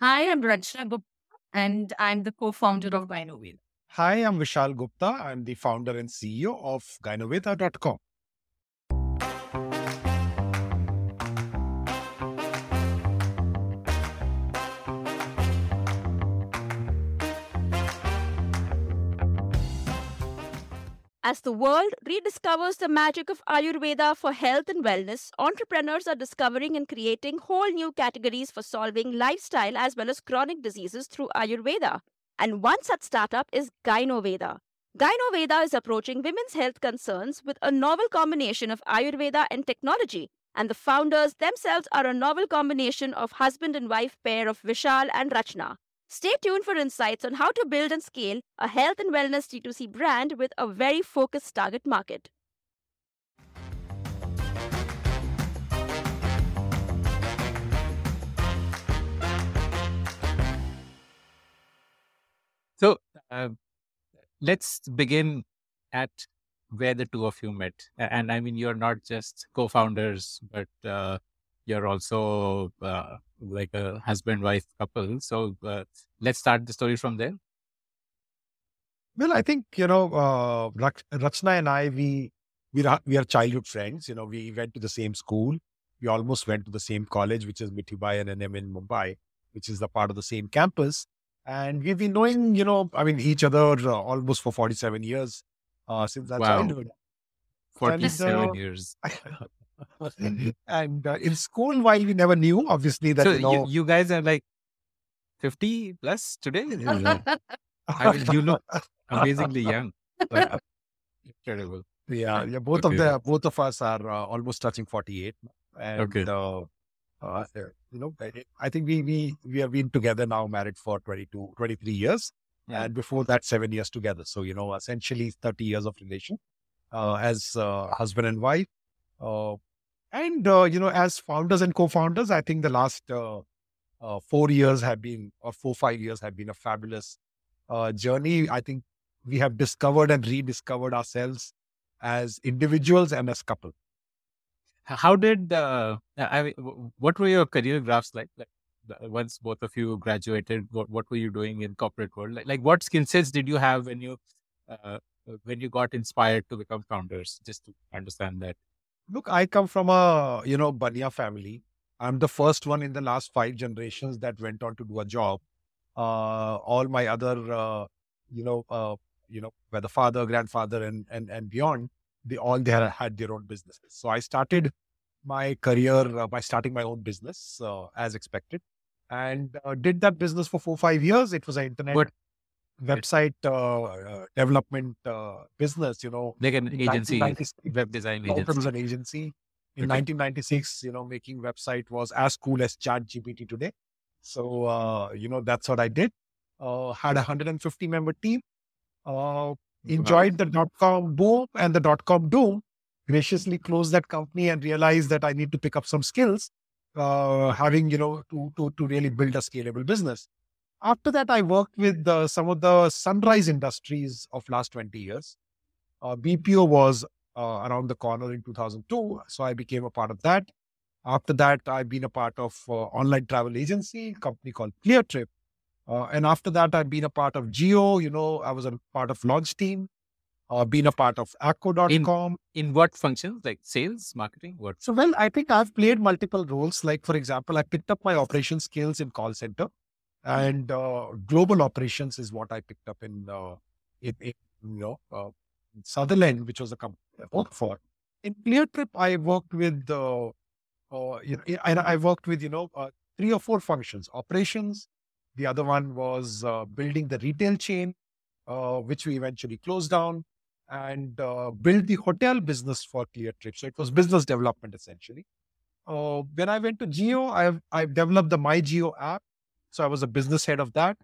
Hi, I'm Rachna Gupta, and I'm the co-founder of Gynoveda. Hi, I'm Vishal Gupta. I'm the founder and CEO of Gynoveda.com. As the world rediscovers the magic of Ayurveda for health and wellness, entrepreneurs are discovering and creating whole new categories for solving lifestyle as well as chronic diseases through Ayurveda. And one such startup is Gynoveda. Gynoveda is approaching women's health concerns with a novel combination of Ayurveda and technology. And the founders themselves are a novel combination of husband and wife pair of Vishal and Rachna. Stay tuned for insights on how to build and scale a health and wellness D2C brand with a very focused target market. So uh, let's begin at where the two of you met. And I mean, you're not just co founders, but uh, you're also uh, like a husband wife couple. So uh, let's start the story from there. Well, I think you know, uh, Rachna and I, we we are, we are childhood friends. You know, we went to the same school. We almost went to the same college, which is Mithibai and NM in Mumbai, which is the part of the same campus. And we've been knowing, you know, I mean, each other uh, almost for 47 years uh, since our wow. childhood. 47 and, uh, years. and uh, in school, while we never knew, obviously, that so you, know, you, you guys are like 50 plus today. I mean, you look amazingly young. incredible. Yeah, yeah. Both okay. of the both of us are uh, almost touching 48, and okay. uh, uh, you know, I think we we we have been together now, married for 22, 23 years, yeah. and before that, seven years together. So you know, essentially 30 years of relation uh, as uh, husband and wife. And, uh, you know, as founders and co founders, I think the last uh, uh, four years have been, or four, five years have been a fabulous uh, journey. I think we have discovered and rediscovered ourselves as individuals and as couple. How did, uh, I mean, what were your career graphs like? like once both of you graduated, what, what were you doing in corporate world? Like, like what skill sets did you have when you, uh, when you got inspired to become founders? Just to understand that. Look, I come from a, you know, Bania family. I'm the first one in the last five generations that went on to do a job. Uh, all my other, uh, you know, uh, you know, whether father, grandfather, and and and beyond, they all they had their own businesses. So I started my career uh, by starting my own business uh, as expected, and uh, did that business for four five years. It was an internet. What website uh, uh, development uh, business, you know. Like an agency, web design agency. An agency. In okay. 1996, you know, making website was as cool as Chat GPT today. So, uh, you know, that's what I did. Uh, had a 150 member team. Uh, enjoyed wow. the dot com boom and the dot com doom. Graciously closed that company and realized that I need to pick up some skills, having, you know, to, to, to really build a scalable business. After that, I worked with uh, some of the sunrise industries of last 20 years. Uh, BPO was uh, around the corner in 2002, so I became a part of that. After that, I've been a part of uh, online travel agency, company called ClearTrip. Uh, and after that, I've been a part of Jio. You know, I was a part of launch team. Uh, been a part of Acko.com. In, in what functions, like sales, marketing? What? So, well, I think I've played multiple roles. Like, for example, I picked up my operation skills in call center and uh, global operations is what I picked up in, uh, in, in you know uh, Sutherland, which was a company I worked for. In ClearTrip, I worked with uh, uh, you know, and I worked with you know uh, three or four functions: operations. The other one was uh, building the retail chain, uh, which we eventually closed down, and uh, build the hotel business for ClearTrip. So it was business development essentially. Uh, when I went to Jio, I've I've developed the My Jio app, so I was a business head of that.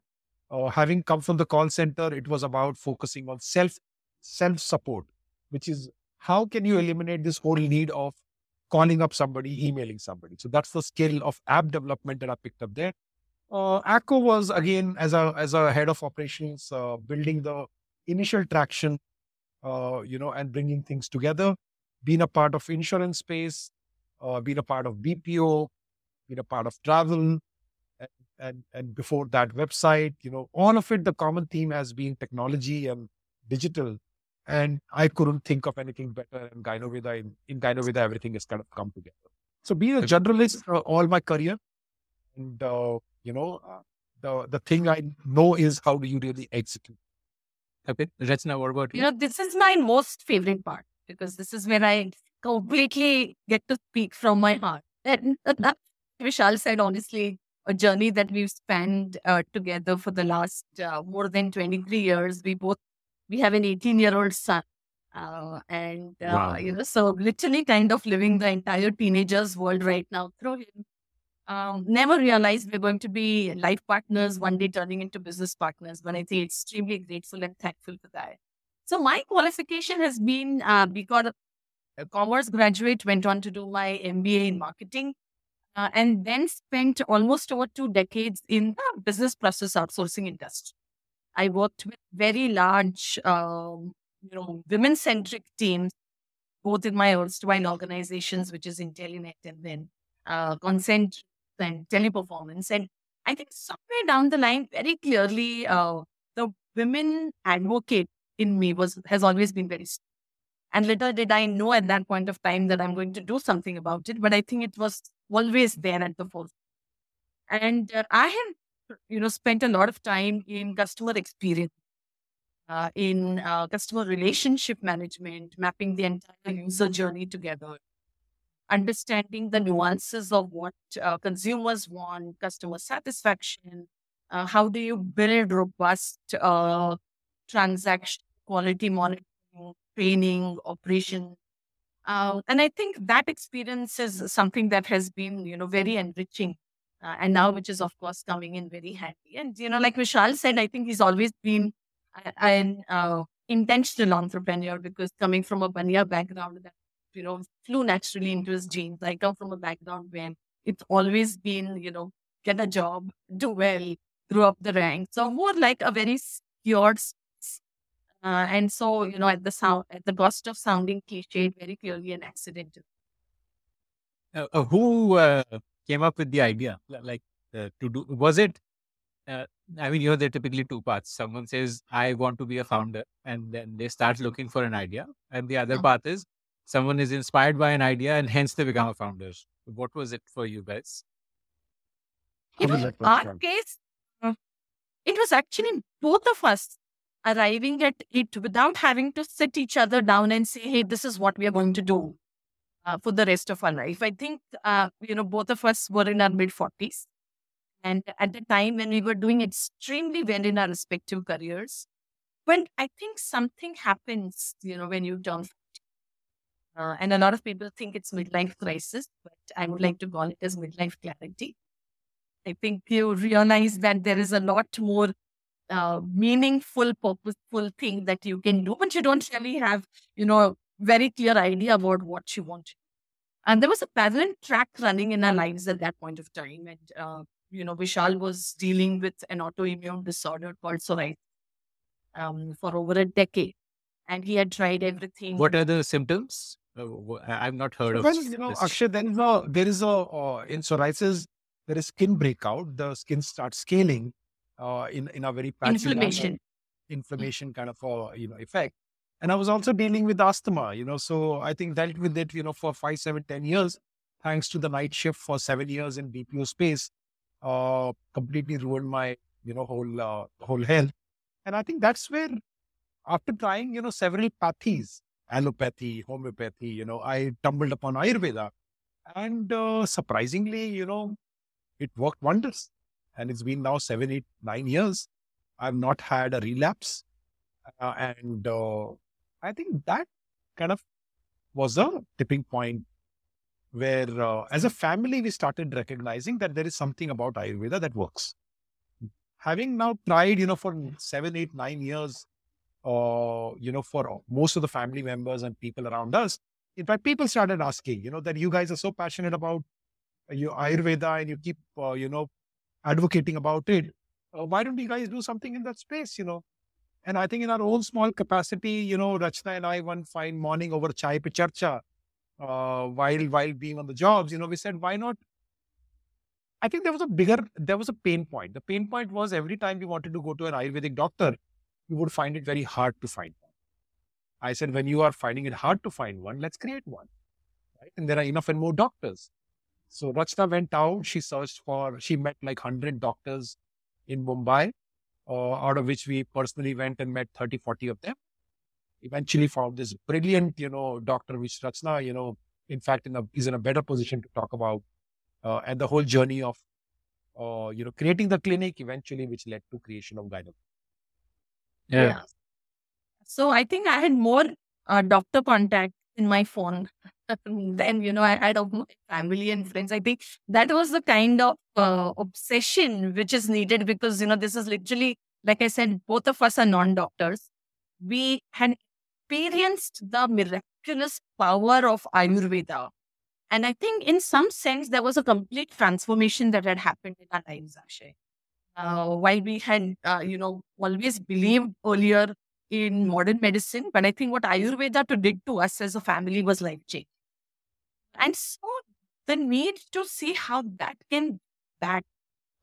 Uh, having come from the call center, it was about focusing on self self support, which is how can you eliminate this whole need of calling up somebody, emailing somebody. So that's the skill of app development that I picked up there. Uh, Acko was again as a as a head of operations, uh, building the initial traction, uh, you know, and bringing things together. Being a part of insurance space, uh, being a part of BPO, being a part of travel, and and before that website you know all of it the common theme has been technology and digital and i couldn't think of anything better in gynoveda in, in gynoveda everything has kind of come together so being a generalist uh, all my career and uh, you know uh, the the thing i know is how do you really execute Okay. Rachna, what about You you? know, this is my most favorite part because this is where I completely get to speak from my heart. And Vishal said, honestly, a journey that we've spent uh, together for the last uh, more than 23 years. We both, we have an 18 year old son. Uh, and, uh, Wow. you know, so literally kind of living the entire teenager's world right now through him. Um, never realized we're going to be life partners one day turning into business partners, but I think extremely grateful and thankful for that. So my qualification has been uh, because a commerce graduate, went on to do my MBA in marketing, uh, and then spent almost over two decades in the business process outsourcing industry. I worked with very large, um, you know, women-centric teams, both in my erstwhile organizations, which is Intelenet and then uh, Consent and Teleperformance. And I think somewhere down the line, very clearly, uh, the women advocate in me was has always been very strong. And little did I know at that point of time that I'm going to do something about it, but I think it was always there at the forefront. And uh, I have, you know, spent a lot of time in customer experience, uh, in uh, customer relationship management, mapping the entire user journey together, understanding the nuances of what uh, consumers want, customer satisfaction, uh, how do you build robust uh, transaction quality monitoring, training, operation. Uh, and I think that experience is something that has been, you know, very enriching. Uh, and now, which is of course coming in very handy. And you know, like Vishal said, I think he's always been an uh, intentional entrepreneur because coming from a Banya background, that you know flew naturally into his genes. I come from a background where it's always been, you know, get a job, do well, through up the ranks. So more like a very space. Uh, and so, you know, at the sound, at the cost of sounding cliched, very clearly an accident. Uh, uh, who uh, came up with the idea? Like uh, to do? Was it? Uh, I mean, you know, there are typically two paths. Someone says, "I want to be a founder," and then they start looking for an idea. And the other Mhm. path is someone is inspired by an idea, and hence they become a founder. What was it for you guys? You How know, our case, uh, it was actually both of us arriving at it without having to sit each other down and say, hey, this is what we are going to do uh, for the rest of our life. I think, uh, you know, both of us were in our mid 40s. And at the time when we were doing extremely well in our respective careers, when I think something happens, you know, when you turn 40. Uh, and a lot of people think it's midlife crisis, but I would like to call it as midlife clarity. I think you realize that there is a lot more uh, meaningful, purposeful thing that you can do, but you don't really have, you know, very clear idea about what you want. And there was a parallel track running in our lives at that point of time. And, uh, you know, Vishal was dealing with an autoimmune disorder called psoriasis um, for over a decade. And he had tried everything. What are the symptoms? Uh, I- I've not heard of. Well, you know, this. Akshay, there is a there is a uh, in psoriasis there is skin breakout. The skin starts scaling uh, in in a very patchy manner, inflammation. inflammation kind of a you know effect. And I was also dealing with asthma, you know, so I think dealt with it, you know, for five, seven, ten years, thanks to the night shift for seven years in BPO space, uh, completely ruined my you know whole uh, whole health. And I think that's where after trying, you know, several pathies, allopathy, homeopathy, you know, I tumbled upon Ayurveda. And uh, surprisingly, you know, it worked wonders. And it's been now seven, eight, nine years. I've not had a relapse. Uh, and uh, I think that kind of was a tipping point where, uh, as a family, we started recognizing that there is something about Ayurveda that works. Having now tried, you know, for seven, eight, nine years, uh, you know, for most of the family members and people around us. In fact, people started asking, you know, that you guys are so passionate about your Ayurveda and you keep, uh, you know, advocating about it. Uh, why don't you guys do something in that space, you know? And I think in our own small capacity, you know, Rachna and I one fine morning over chai pe charcha, uh, while while being on the jobs, you know, we said, why not I think there was a bigger, there was a pain point. The pain point was every time we wanted to go to an Ayurvedic doctor, you would find it very hard to find one. I said, when you are finding it hard to find one, let's create one. Right? And there are enough and more doctors. So Rachna went out, she searched for, she met like 100 doctors in Mumbai, uh, out of which we personally went and met 30, 40 of them. Eventually found this brilliant, you know, doctor, which Rachna, you know, in fact, in a, is in a better position to talk about, uh, and the whole journey of, uh, you know, creating the clinic eventually, which led to creation of Gyno. Yeah. yeah. So I think I had more uh, doctor contact in my phone. Then you know i had of my family and friends. I think that was the kind of uh, obsession which is needed because you know this is literally like i said both of us are non-doctors. We had experienced the miraculous power of ayurveda. And i think in some sense there was a complete transformation that had happened in our lives actually uh, while we had uh, you know always believed earlier in modern medicine but i think what ayurveda did to us as a family was life changing and so the need to see how that can back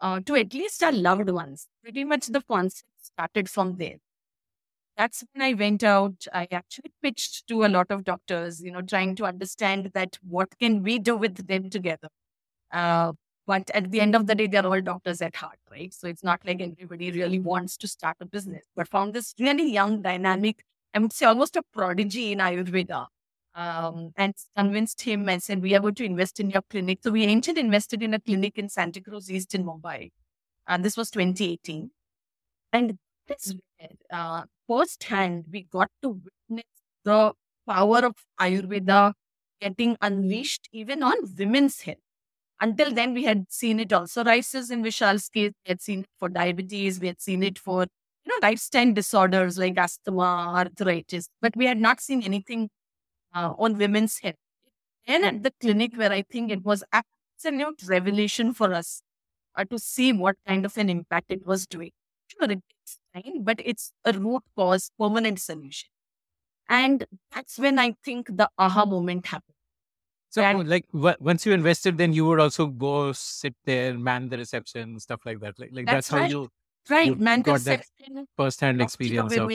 uh, to at least our loved ones. Pretty much the concept started from there. That's when I went out. I actually pitched to a lot of doctors, you know, trying to understand that what can we do with them together. Uh, but at the end of the day, they're all doctors at heart, right? So it's not like everybody really wants to start a business, but found this really young, dynamic, I would say almost a prodigy in Ayurveda um, and convinced him and said, We are going to invest in your clinic. So we entered invested in a clinic in Santa Cruz East in Mumbai. And this was 2018. And this uh, firsthand, we got to witness the power of Ayurveda getting unleashed even on women's health. Until then, we had seen it psoriasis in Vishal's case. We had seen it for diabetes. We had seen it for you know lifestyle disorders like asthma, arthritis, but we had not seen anything uh, on women's health. And at the clinic where I think it was absolute revelation for us uh, to see what kind of an impact it was doing. Sure, it takes time, but it's a root cause, permanent solution. And that's when I think the aha moment happened. So, and, like, w- once you invested, then you would also go sit there, man the reception, stuff like that. Like, like that's, that's right. how you right you man got that first-hand experience of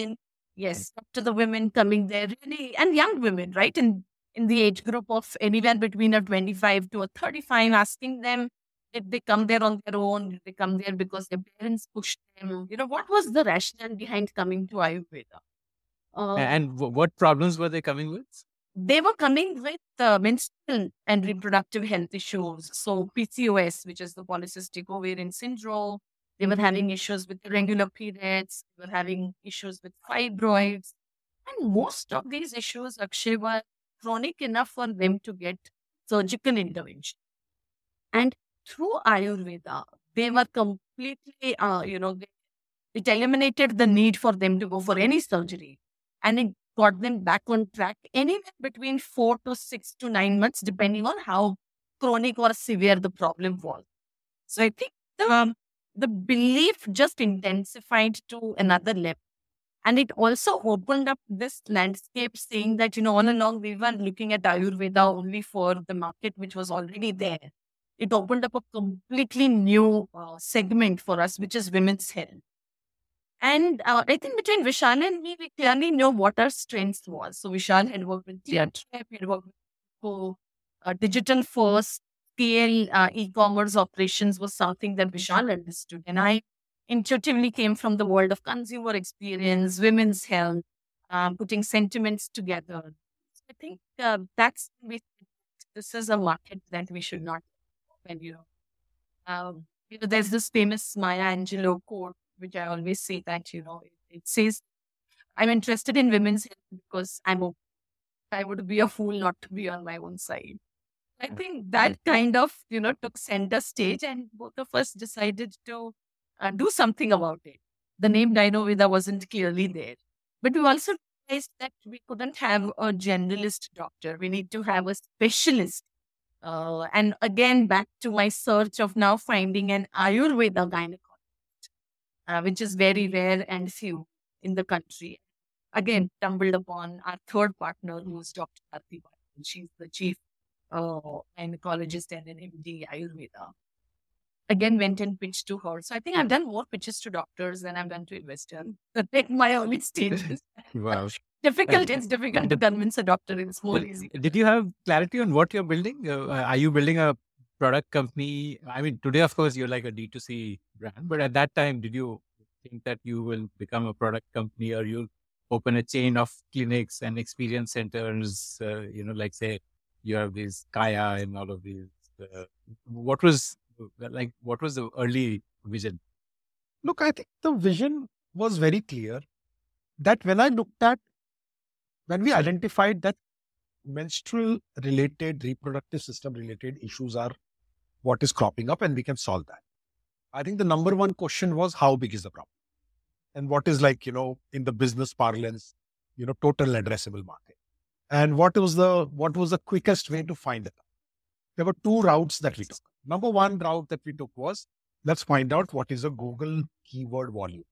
Yes, to the women coming there, really, and young women, right? In in the age group of anywhere between a 25 to a 35, asking them did they come there on their own? Did they come there because their parents pushed them? You know, what was the rationale behind coming to Ayurveda? Uh, and w- what problems were they coming with? They were coming with uh, menstrual and reproductive health issues. So PCOS, which is the polycystic ovarian syndrome, they were having issues with irregular periods. They were having issues with fibroids. And most of these issues, Akshay, were chronic enough for them to get surgical intervention. And through Ayurveda, they were completely, uh, you know, they, it eliminated the need for them to go for any surgery. And it got them back on track anywhere between four to six to nine months, depending on how chronic or severe the problem was. So I think the um, the belief just intensified to another level. And it also opened up this landscape saying that, you know, all along we were looking at Ayurveda only for the market which was already there. It opened up a completely new uh, segment for us, which is women's health. And uh, I think between Vishal and me, we clearly know what our strengths was. So Vishal had worked with ClearTrip, he had worked with uh, digital first scale uh, e-commerce operations was something that Vishal understood. And I intuitively came from the world of consumer experience, women's health, um, putting sentiments together. So I think uh, that's this is a market that we should not when you know. Um, you know, there's this famous Maya Angelou quote, which I always say that you know it, it says, "I'm interested in women's health because I'm I would be a fool not to be on my own side." I think that kind of, you know, took center stage and both of us decided to uh, do something about it. The name Dino Gynoveda wasn't clearly there. But we also realized that we couldn't have a generalist doctor. We need to have a specialist. Uh, and again, back to my search of now finding an Ayurveda gynecologist, uh, which is very rare and few in the country. Again, stumbled upon our third partner, who's Dr. Arti She's the chief uh, gynecologist and an MD Ayurveda. again went and pitched to her. So I think I've done more pitches to doctors than I've done to investors in my early stages. Wow. difficult. It's difficult to convince a doctor. It's more easy. Did you have clarity on what you're building? Uh, are you building a product company? I mean, today, of course, you're like a D2C brand, but at that time, did you think that you will become a product company or you'll open a chain of clinics and experience centers? Uh, you know, like say you have these Kaya and all of these. Uh, what was like? What was the early vision? Look, I think the vision was very clear that when I looked at when we identified that menstrual related reproductive system related issues are what is cropping up and we can solve that i think the number one question was how big is the problem? And what is like you know in the business parlance you know total addressable market? And what was the what was the quickest way to find it? There were two routes that we took. Number one route that we took was let's find out what is a google keyword volume.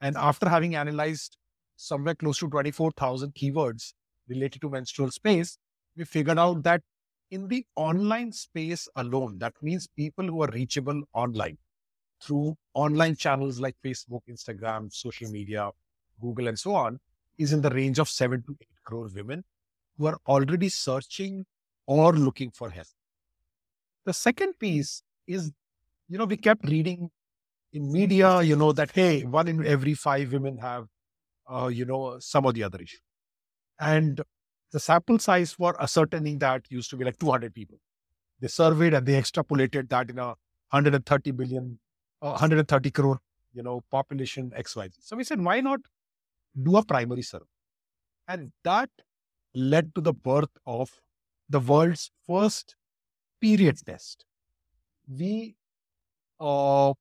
And after having analyzed somewhere close to 24,000 keywords related to menstrual space, we figured out that in the online space alone, that means people who are reachable online through online channels like Facebook, Instagram, social media, Google, and so on, is in the range of seven to eight crore women who are already searching or looking for help. The second piece is, you know, we kept reading in media, you know, that, hey, one in every five women have uh, you know, some of the other issue. And the sample size for ascertaining that used to be like 200 people. They surveyed and they extrapolated that in a 130 billion, 130 crore, you know, population XYZ. So we said, why not do a primary survey? And that led to the birth of the world's first period test. We uh,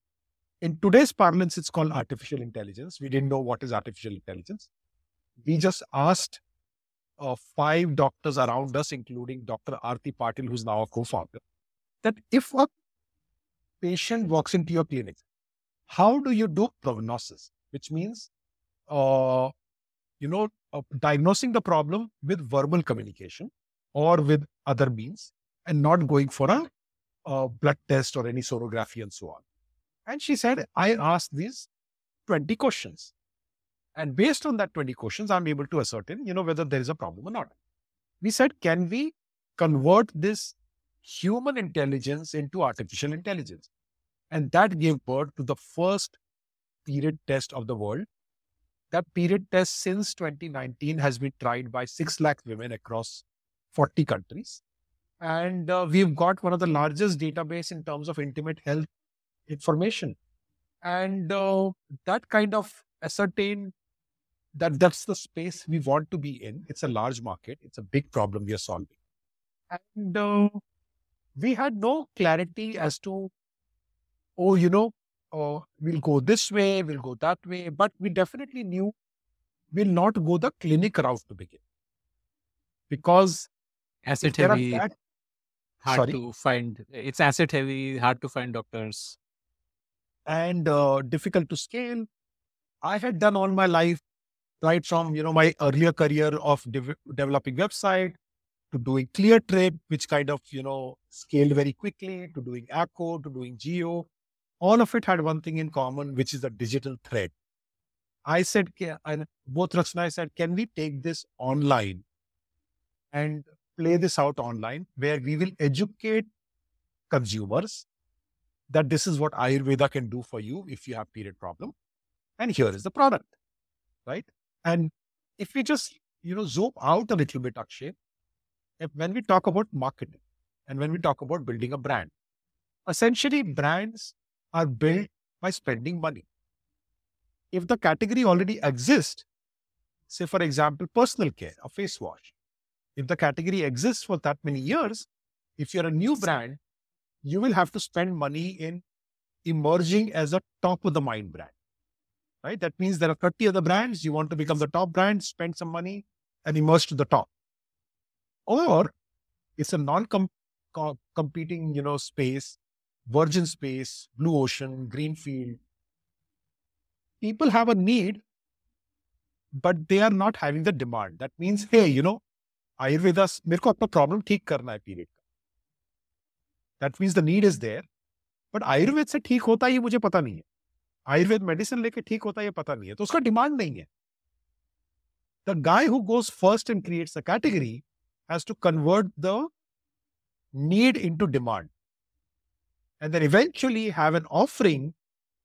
in today's parlance, it's called artificial intelligence. We didn't know what is artificial intelligence. We just asked uh, five doctors around us, including Dr. Arti Patil, who's now a co-founder, that if a patient walks into your clinic, how do you do prognosis? Which means, uh, you know, uh, diagnosing the problem with verbal communication or with other means, and not going for a, blood test or any sonography and so on. And she said, I asked these 20 questions. And based on that 20 questions, I'm able to ascertain, you know, whether there is a problem or not. We said, can we convert this human intelligence into artificial intelligence? And that gave birth to the first period test of the world. That period test since 2019 has been tried by 6 lakh women across 40 countries. And uh, we've got one of the largest database in terms of intimate health information and uh, that kind of ascertain that that's the space we want to be in it's a large market it's a big problem we are solving and uh, we had no clarity as to oh you know uh, we'll go this way we'll go that way but we definitely knew we'll not go the clinic route to begin because asset heavy that, hard sorry? to find it's asset heavy hard to find doctors and uh, difficult to scale. I had done all my life, right from you know my earlier career of de- developing website to doing clear trip, which kind of you know scaled very quickly, to doing Acko, to doing Jio. All of it had one thing in common, which is a digital thread. I said, and both Raksana I said, can we take this online and play this out online, where we will educate consumers that this is what Ayurveda can do for you if you have period problem. And here is the product, right? And if we just, you know, zoom out a little bit, Akshay, if, when we talk about marketing and when we talk about building a brand, essentially brands are built by spending money. If the category already exists, say, for example, personal care, a face wash, if the category exists for that many years, if you're a new brand, you will have to spend money in emerging as a top of the mind brand. Right? That means there are 30 other brands. You want to become the top brand, spend some money and emerge to the top. Or it's a non-competing, you know, space, virgin space, blue ocean, green field. People have a need, but they are not having the demand. That means, hey, you know, Ayurveda, मेरे को अपना problem ठीक करना है period that means the need is there. But Ayurveda से ठीक होता है ये मुझे पता नहीं है आयुर्वेद मेडिसिन लेके ठीक होता है ये पता नहीं है तो उसका डिमांड नहीं है the guy who goes first and creates a category has to convert the need into demand and then eventually have an offering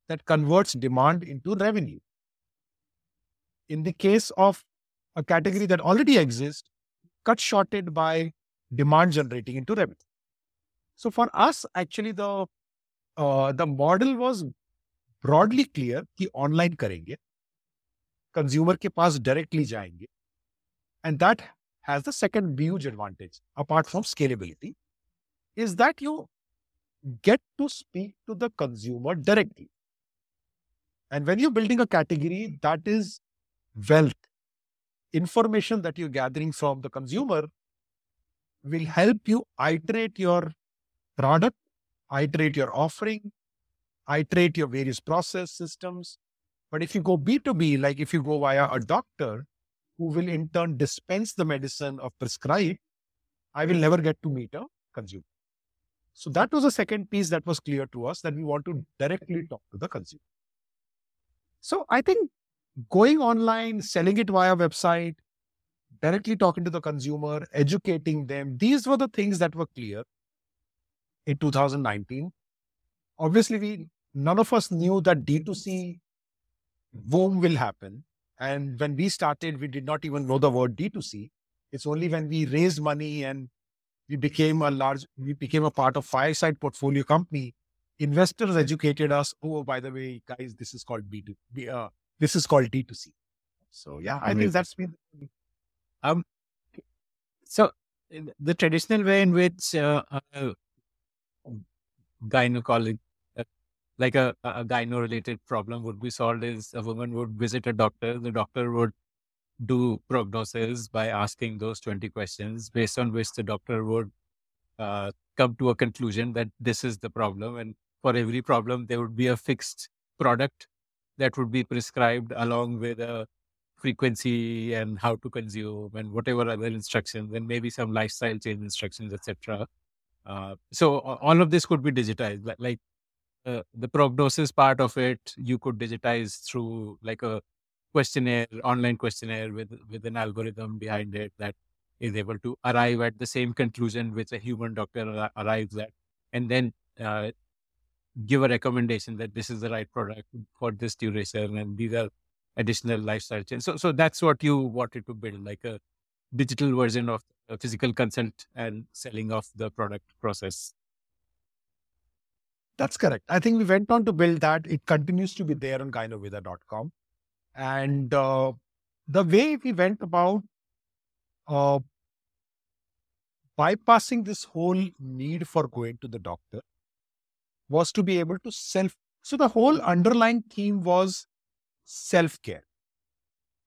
that converts demand into revenue. In the case of a category that already exists, cut shorted by demand generating into revenue. So for us, actually, the uh, the model was broadly clear कि online करेंगे, consumer के पास directly जाएंगे, and that has the second huge advantage apart from scalability is that you get to speak to the consumer directly. And when you're building a category that is wealth, information that you're gathering from the consumer will help you iterate your product, iterate your offering, iterate your various process systems. But if you go B2B, like if you go via a doctor who will in turn dispense the medicine or prescribe, I will never get to meet a consumer. So that was the second piece that was clear to us that we want to directly talk to the consumer. So I think going online, selling it via website, directly talking to the consumer, educating them, these were the things that were clear in 2019. Obviously, we none of us knew that D2C boom will happen. And when we started, we did not even know the word D2C. It's only when we raised money and we became a large, we became a part of Fireside Portfolio Company. Investors educated us. Oh, by the way, guys, this is called B2. B, uh, this is called D2C. So yeah, I Amazing. think that's been. Um, so the traditional way in which uh, uh, gynecology, uh, like a, a gyno-related problem would be solved is a woman would visit a doctor. The doctor would do prognosis by asking those 20 questions based on which the doctor would uh, come to a conclusion that this is the problem. And for every problem, there would be a fixed product that would be prescribed along with a frequency and how to consume and whatever other instructions and maybe some lifestyle change instructions, etc. Uh, so all of this could be digitized. Like, uh, the prognosis part of it, you could digitize through like a questionnaire, online questionnaire with with an algorithm behind it that is able to arrive at the same conclusion which a human doctor arrives at, and then uh, give a recommendation that this is the right product for this duration and these are additional lifestyle changes. So, so that's what you wanted to build, like a digital version of a physical consent and selling of the product process. That's correct. I think we went on to build that. It continues to be there on gynoveda.com. And uh, the way we went about uh, bypassing this whole need for going to the doctor was to be able to self. So the whole underlying theme was self care.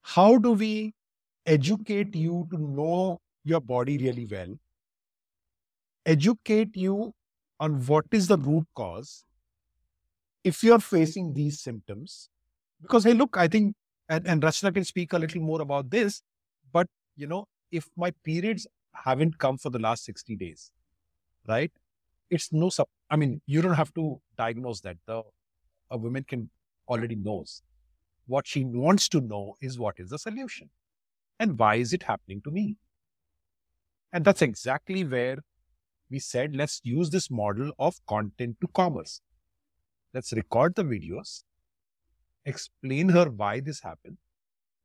How do we educate you to know your body really well? Educate you on what is the root cause if you're facing these symptoms. Because, hey, look, I think, and, and Rachna can speak a little more about this, but, you know, if my periods haven't come for the last 60 days, right? It's no, sub, I mean, you don't have to diagnose that. The A woman can already knows. What she wants to know is what is the solution and why is it happening to me? And that's exactly where we said, let's use this model of content to commerce. Let's record the videos, explain her why this happened,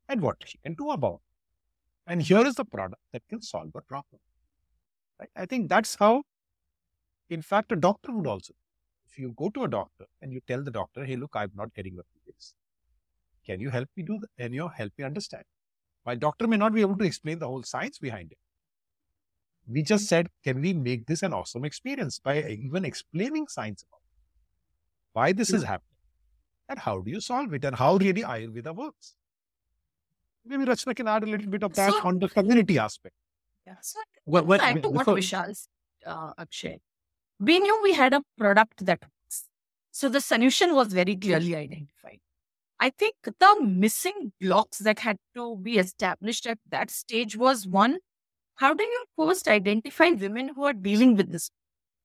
and what she can do about it. And here is the product that can solve her problem. Right? I think that's how, in fact, a doctor would also. If you go to a doctor and you tell the doctor, hey, look, I'm not getting the periods. Can you help me do that? Can you help me understand? While doctor may not be able to explain the whole science behind it we just said, can we make this an awesome experience by even explaining science about it? why this is happening and how do you solve it and how really Ayurveda works? Maybe Rachna can add a little bit of that So- on the community aspect. Yeah. So What, what, add to what before- Vishal uh, Akshay. We knew we had a product that works. So the solution was very clearly identified. I think the missing blocks that had to be established at that stage was one, how do you first identify women who are dealing with this?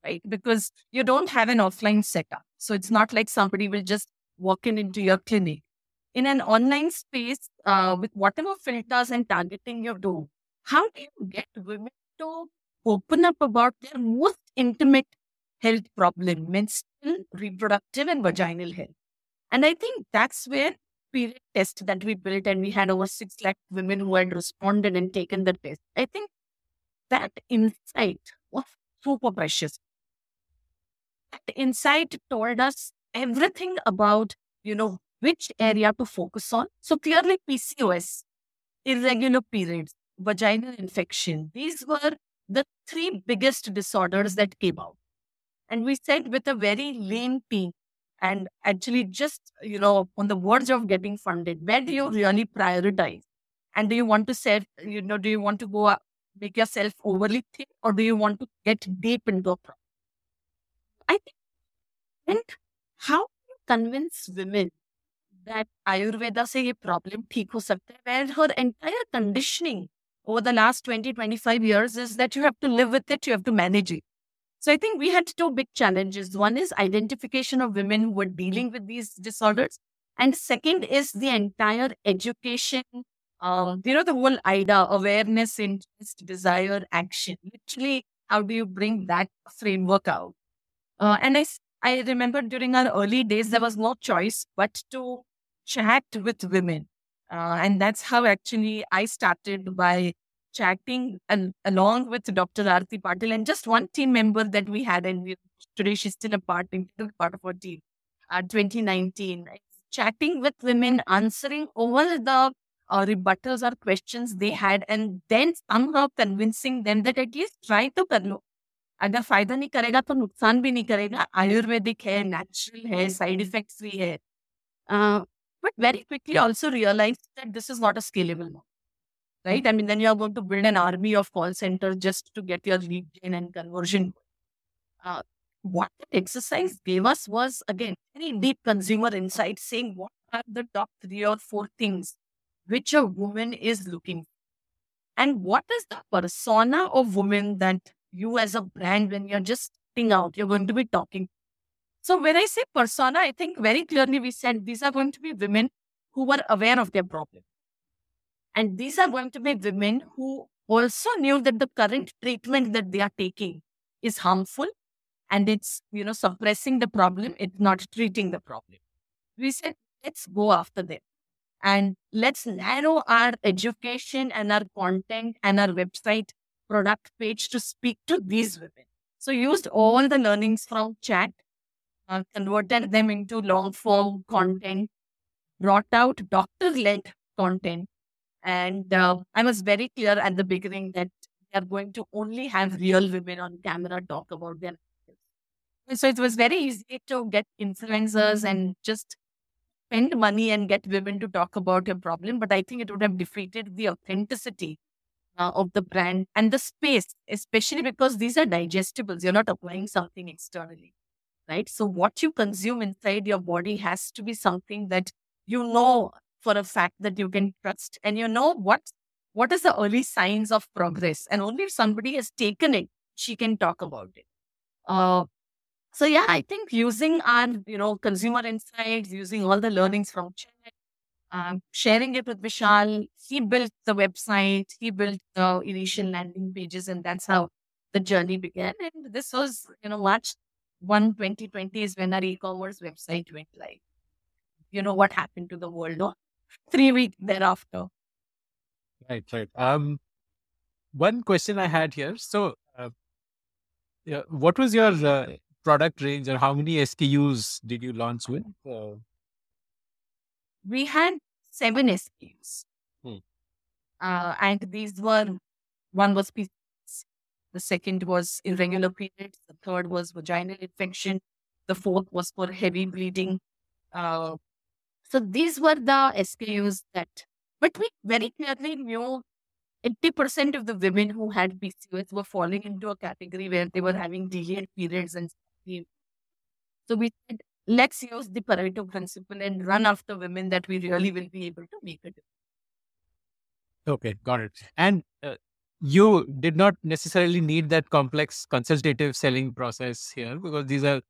right? Because you don't have an offline setup. So it's not like somebody will just walk in into your clinic. In an online space, uh, with whatever filters and targeting you do, how do you get women to open up about their most intimate health problem, menstrual, reproductive, and vaginal health? And I think that's where period test that we built, and we had over six lakh women who had responded and taken the test. I think that insight was super precious. That insight told us everything about, you know, which hmm. area to focus on. So clearly PCOS, irregular periods, vaginal infection, these were the three biggest disorders that came out. And we said with a very lean team, and actually just you know on the verge of getting funded where do you really prioritize and do you want to say you know do you want to go up, make yourself overly thick or do you want to get deep into a problem i think how do you convince women that ayurveda से ये problem ठीक हो सकता है where her entire conditioning over the last 20 25 years is that you have to live with it you have to manage it so I think we had two big challenges. One is identification of women who were dealing with these disorders. And second is the entire education, um, you know, the whole idea, awareness, interest, desire, action. Literally, how do you bring that framework out? Uh, and I, I remember during our early days, there was no choice but to chat with women. Uh, and that's how actually I started by chatting al- along with Dr. Arati Patil and just one team member that we had. And we, today she's still a part, part of our team, uh, 2019. Chatting with women, answering all the uh, rebuttals or questions they had, and then somehow convincing them that at least try to अगर फायदा नहीं करेगा तो नुकसान भी नहीं करेगा आयुर्वेदिक है नेचुरल है साइड इफेक्ट्स फ्री है but very quickly also realise that this is not a scalable model right? I mean, then you're going to build an army of call centers just to get your lead gen and conversion. Uh, what the exercise gave us was, again, very deep consumer insight saying what are the top three or four things which a woman is looking for. And what is the persona of women that you as a brand, when you're just sitting out, you're going to be talking. So when I say persona, I think very clearly we said these are going to be women who were aware of their problem and these are going to be women who also knew that the current treatment that they are taking is harmful and it's, you know, suppressing the problem. It's not treating the problem. We said, let's go after them and let's narrow our education and our content and our website product page to speak to these women. So used all the learnings from chat, uh, converted them into long form content, brought out doctor led content and uh, I was very clear at the beginning that they are going to only have real women on camera talk about their lives. So it was very easy to get influencers and just spend money and get women to talk about your problem. But I think it would have defeated the authenticity uh, of the brand and the space, especially because these are digestibles. You're not applying something externally, right? So what you consume inside your body has to be something that you know for a fact that you can trust and you know what what is the early signs of progress and only if somebody has taken it she can talk about it uh, so yeah i think using our you know consumer insights using all the learnings from chat um, sharing it with vishal he built the website he built the initial landing pages and that's how the journey began and this was you know march 1 2020 is when our e-commerce website went live you know what happened to the world no? three weeks thereafter. Right, right. Um, one question I had here. So, uh, yeah, what was your uh, product range, or how many SKUs did you launch with? Uh, we had seven SKUs, hmm. uh, and these were one was PCOS, the second was irregular periods, the third was vaginal infection, the fourth was for heavy bleeding, uh, so these were the SKUs that, but we very clearly knew 80% of the women who had PCOS were falling into a category where they were having delayed periods and so we said, let's use the Pareto principle and run after women that we really will be able to make it. Okay, got it. And uh, you did not necessarily need that complex consultative selling process here because these are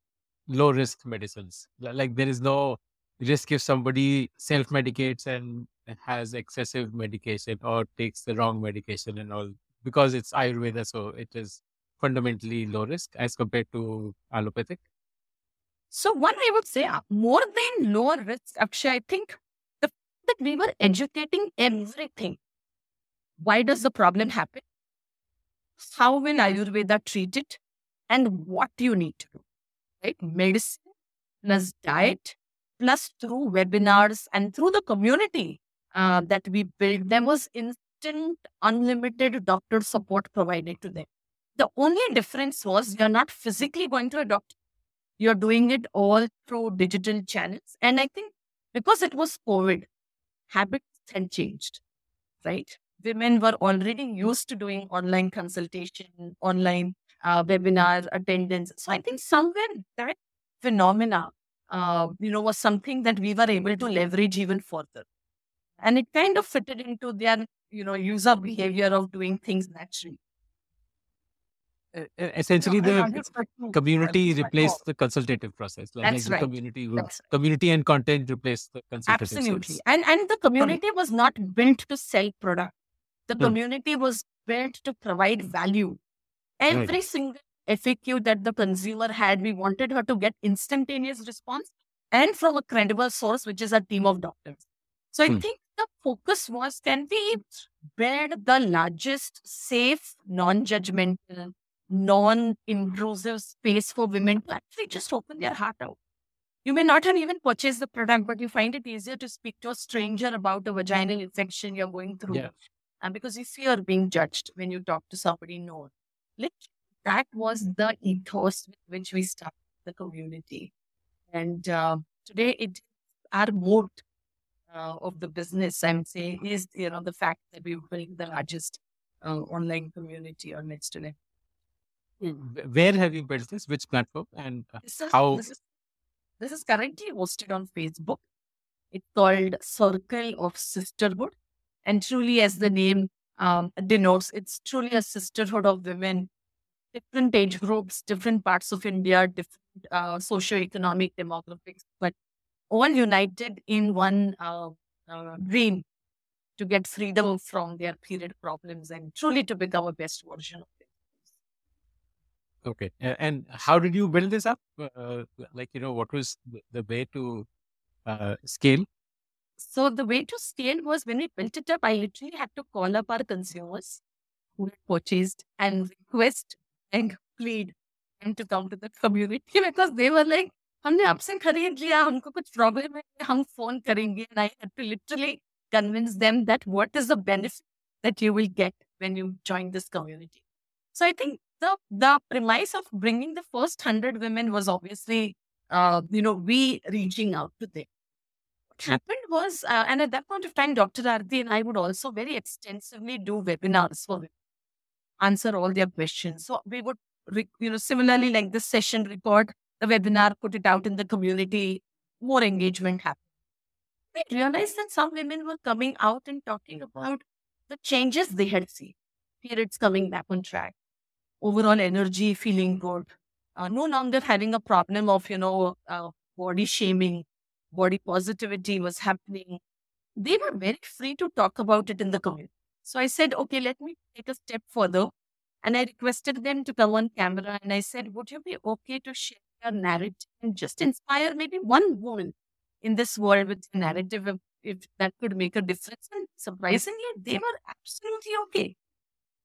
low risk medicines. Like there is no risk if somebody self medicates and has excessive medication or takes the wrong medication and all because it's Ayurveda, so it is fundamentally low risk as compared to allopathic. So one I would say uh, more than lower risk, Akshay, I think the that we were educating everything. Why does the problem happen? How will Ayurveda treat it? And what you need to do? Right? Medicine plus diet plus through webinars and through the community uh, that we built, there was instant, unlimited doctor support provided to them. The only difference was you're not physically going to a doctor, you're doing it all through digital channels. And I think because it was COVID, habits had changed, right? Women were already used to doing online consultation, online uh, webinar attendance. So I think somewhere that phenomena, uh, you know, was something that we were able to leverage even further and it kind of fitted into their you know user behavior of doing things naturally essentially the community replaced the consultative process. Like, That's right. community That's right. community and content replaced the consultative absolutely. and and the community was not built to sell product. The Hmm. community was built to provide value. Every single faq that the consumer had we wanted her to get instantaneous response and from a credible source which is a team of doctors. So i Hmm. think the focus was can we build the largest safe non-judgmental non-intrusive space for women to actually just open their heart out you may not have even purchased the product but you find it easier to speak to a stranger about a vaginal infection you're going through Yeah. and because you fear being judged when you talk to somebody known Literally, that was the ethos with which we started the community and uh, today it our moat uh, of the business, I would say, is you know the fact that we've built the largest uh, online community on next to net. Where have you built this which platform and uh, This is, How- this is this is currently hosted on Facebook. It's called Circle of Sisterhood, and truly, as the name um, denotes, it's truly a sisterhood of women, different age groups, different parts of India, different uh, socioeconomic demographics, but all united in one uh, uh, dream to get freedom from their period problems and truly to become a best version of. okay A- and how did you build this up uh, like you know what was the- the way to uh, scale So the way to scale was when we built it up, I literally had to call up our consumers who had purchased and request and plead them to come to the community because they were like, हमने आपसे खरीद लिया हमको कुछ problem है हम phone करेंगे and I had to literally convince them that what is the benefit that you will get when you join this community. So I think the the premise of bringing the first hundred women was obviously, uh, you know, we reaching out to them what happened was, uh, and at that point of time, Dr. Aarti and I would also very extensively do webinars for answer all their questions. So we would, you know, similarly like this session, record the webinar, put it out in the community, more engagement happened. We realized that some women were coming out and talking about the changes they had seen, periods coming back on track, overall energy, feeling good, uh, no longer having a problem of, you know, uh, body shaming, body positivity was happening. They were very free to talk about it in the community. So I said, okay, let me take a step further. And I requested them to come on camera and I said, would you be okay to share your narrative and just inspire maybe one woman in this world with a narrative if, if that could make a difference? And surprisingly, they were absolutely okay.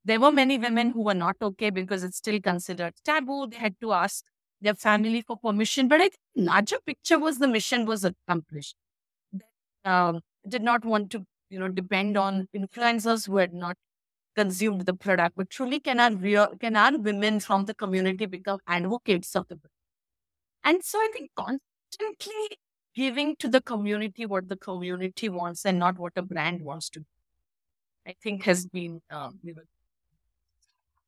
There were many women who were not okay because it's still considered taboo. They had to ask their family for permission. But I think larger picture was the mission was accomplished. They, um, did not want to, you know, depend on influencers who had not consumed the product, but truly can our real, can our women from the community become advocates of the product? And so I think constantly giving to the community what the community wants and not what a brand wants to. do, I think has been um,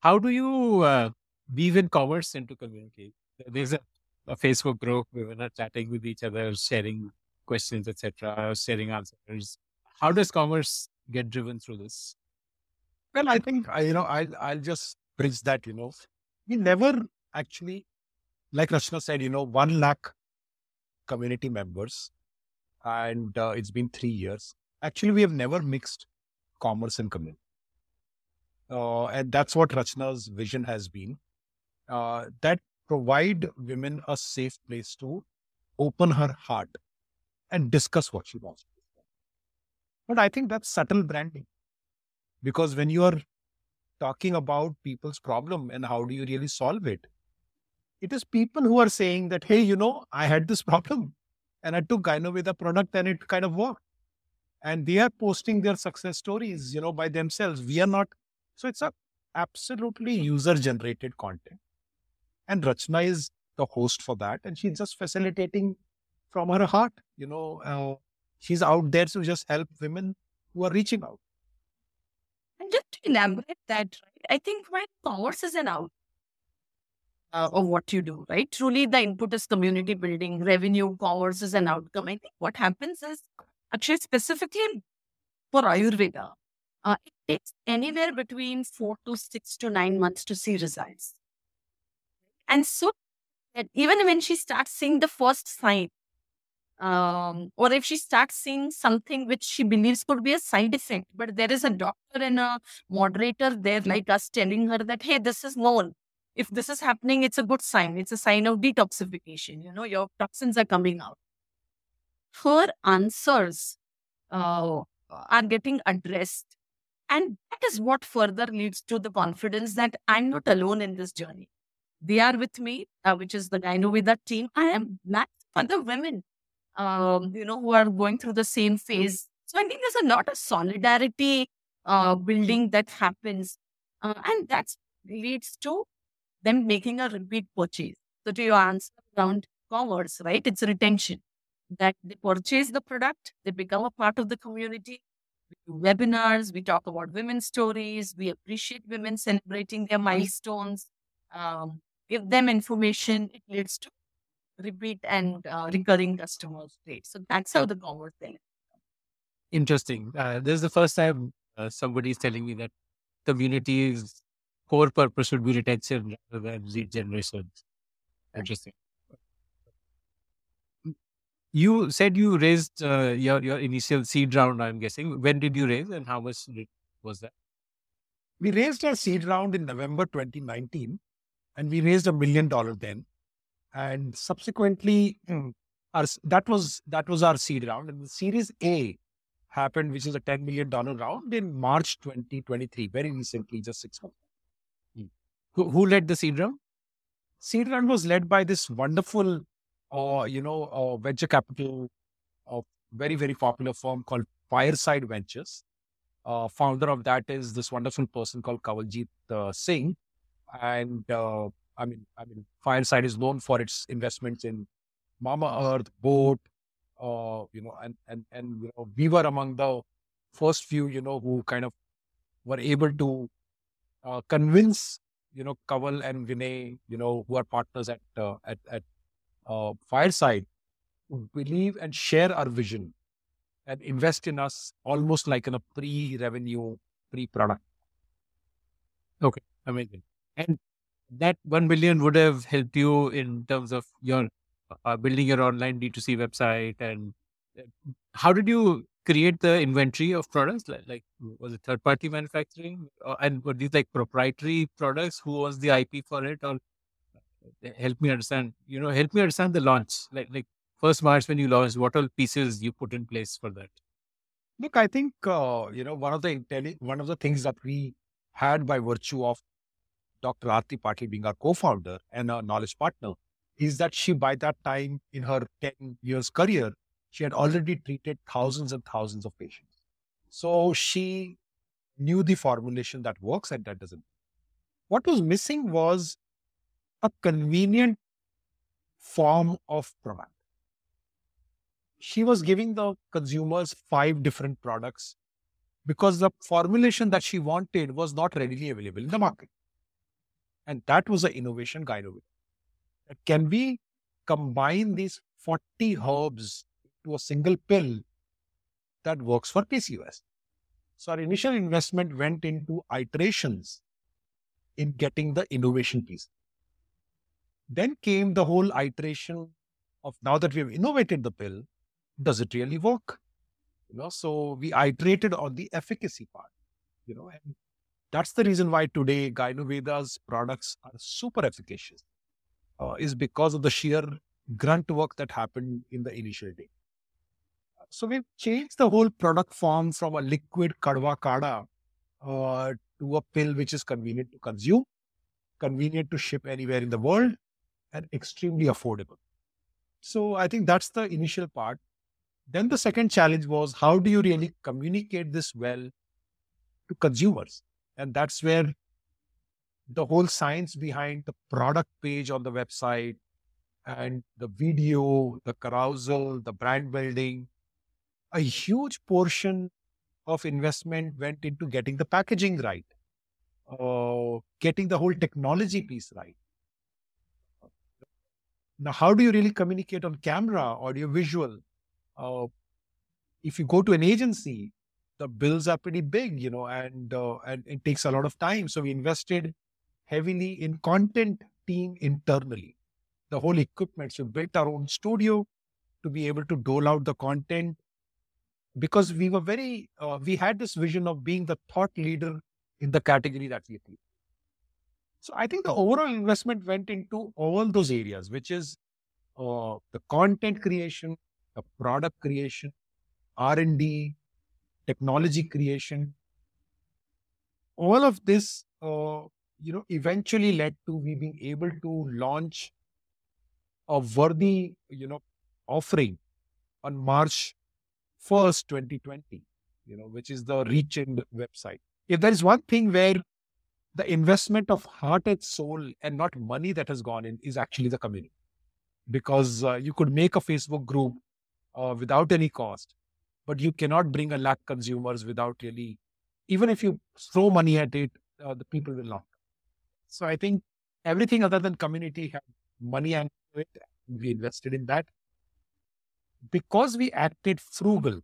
how do you uh, weave in commerce into community there's a, a facebook group women are chatting with each other sharing questions etc sharing answers how does commerce get driven through this Well, I think you know, I'll I'll just bridge that. You know, we never actually, like Rachana said, you know, one lakh community members, and uh, it's been three years. Actually, we have never mixed commerce and community, uh, and that's what Rachana's vision has been. Uh, that provide women a safe place to open her heart and discuss what she wants. But I think that's subtle branding because when you are talking about people's problem and how do you really solve it, it is people who are saying that, hey, you know, I had this problem and I took Gynoveda product and it kind of worked. And they are posting their success stories, you know, by themselves. We are not. So it's a absolutely user generated content. And Rachana is the host for that. And she's just facilitating from her heart, you know, uh, she's out there to just help women who are reaching out. And just to elaborate that, right, I think when commerce is an out uh, of what you do, right? Truly, the input is community building, revenue, commerce is an outcome. I think what happens is actually specifically for Ayurveda, uh, it takes anywhere between four to six to nine months to see results. And so even when she starts seeing the first sign, um, or if she starts seeing something which she believes could be a side effect, but there is a doctor and a moderator there like us telling her that, hey, this is normal. If this is happening, it's a good sign. It's a sign of detoxification. You know, your toxins are coming out. Her answers uh, are getting addressed. And that is what further leads to the confidence that I'm not alone in this journey. They are with me, uh, which is the Gynoveda team. I am not other women um, you know, who are going through the same phase. So I think there's a lot of solidarity uh, building that happens. Uh, and that leads to them making a repeat purchase. So to your answer around commerce, right? It's retention that they purchase the product, they become a part of the community. We do webinars, we talk about women's stories, we appreciate women celebrating their milestones, um, give them information. It leads to repeat and uh, recurring customers rate. So that's how the commerce thing. Interesting. Uh, this is the first time uh, somebody is telling me that community's core purpose should be retention rather than lead generation. Interesting. You said you raised uh, your your initial seed round. I'm guessing. When did you raise, and how much did, was that? We raised our seed round in November 2019, and we raised a million dollar then and subsequently mm, our, that was that was our seed round and the series a happened which is a 10 million dollar round in march 2023 very recently just six months hmm. who, who led the seed round seed round was led by this wonderful uh, you know venture capital of very very popular firm called fireside ventures. Uh, founder of that is this wonderful person called Kanwaljit uh, Singh. And uh, I mean, I mean, Fireside is known for its investments in Mamaearth, Boat, uh, you know, and and and you know, we were among the first few, you know, who kind of were able to uh, convince, you know, Kaval and Vinay, you know, who are partners at uh, at at uh, Fireside, believe and share our vision and invest in us almost like in a pre-revenue, pre-product. Okay, amazing. And that 1 million would have helped you in terms of your uh, building your online D2C website and uh, how did you create the inventory of products like, like was it third party manufacturing or, and were these like proprietary products who was the ip for it or uh, help me understand you know help me understand the launch like like first march when you launched what all pieces you put in place for that look i think uh, you know one of the one of the things that we had by virtue of Dr. Aarti Patil being our co-founder and a knowledge partner, is that she, by that time in her 10 years career, she had already treated thousands and thousands of patients. So she knew the formulation that works and that doesn't. What was missing was a convenient form of product. She was giving the consumers five different products because the formulation that she wanted was not readily available in the market. And that was the innovation guide. Can we combine these 40 herbs to a single pill that works for PCOS? So our initial investment went into iterations in getting the innovation piece. Then came the whole iteration of now that we have innovated the pill, does it really work? You know, so we iterated on the efficacy part, you know, and that's the reason why today Gynoveda's products are super efficacious, uh, is because of the sheer grunt work that happened in the initial day. So we've changed the whole product form from a liquid kadwa kada uh, to a pill which is convenient to consume, convenient to ship anywhere in the world, and extremely affordable. So I think that's the initial part. Then the second challenge was how do you really communicate this well to consumers? And that's where the whole science behind the product page on the website and the video, the carousel, the brand building, a huge portion of investment went into getting the packaging right, uh, getting the whole technology piece right. Now, how do you really communicate on camera, audio, visual? Uh, if you go to an agency, the bills are pretty big, you know, and uh, and it takes a lot of time. So we invested heavily in content team internally, the whole equipment. So we built our own studio to be able to dole out the content because we were very uh, we had this vision of being the thought leader in the category that we play. So I think the overall investment went into all those areas, which is uh, the content creation, the product creation, R and D, technology creation. All of this, uh, you know, eventually led to we being able to launch a worthy, you know, offering on March 1st, 2020, you know, which is the Reachend website. If there is one thing where the investment of heart and soul and not money that has gone in is actually the community. Because uh, you could make a Facebook group uh, without any cost, but you cannot bring a lakh consumers without really, even if you throw money at it, uh, the people will not. So I think everything other than community had money and it. We invested in that. Because we acted frugal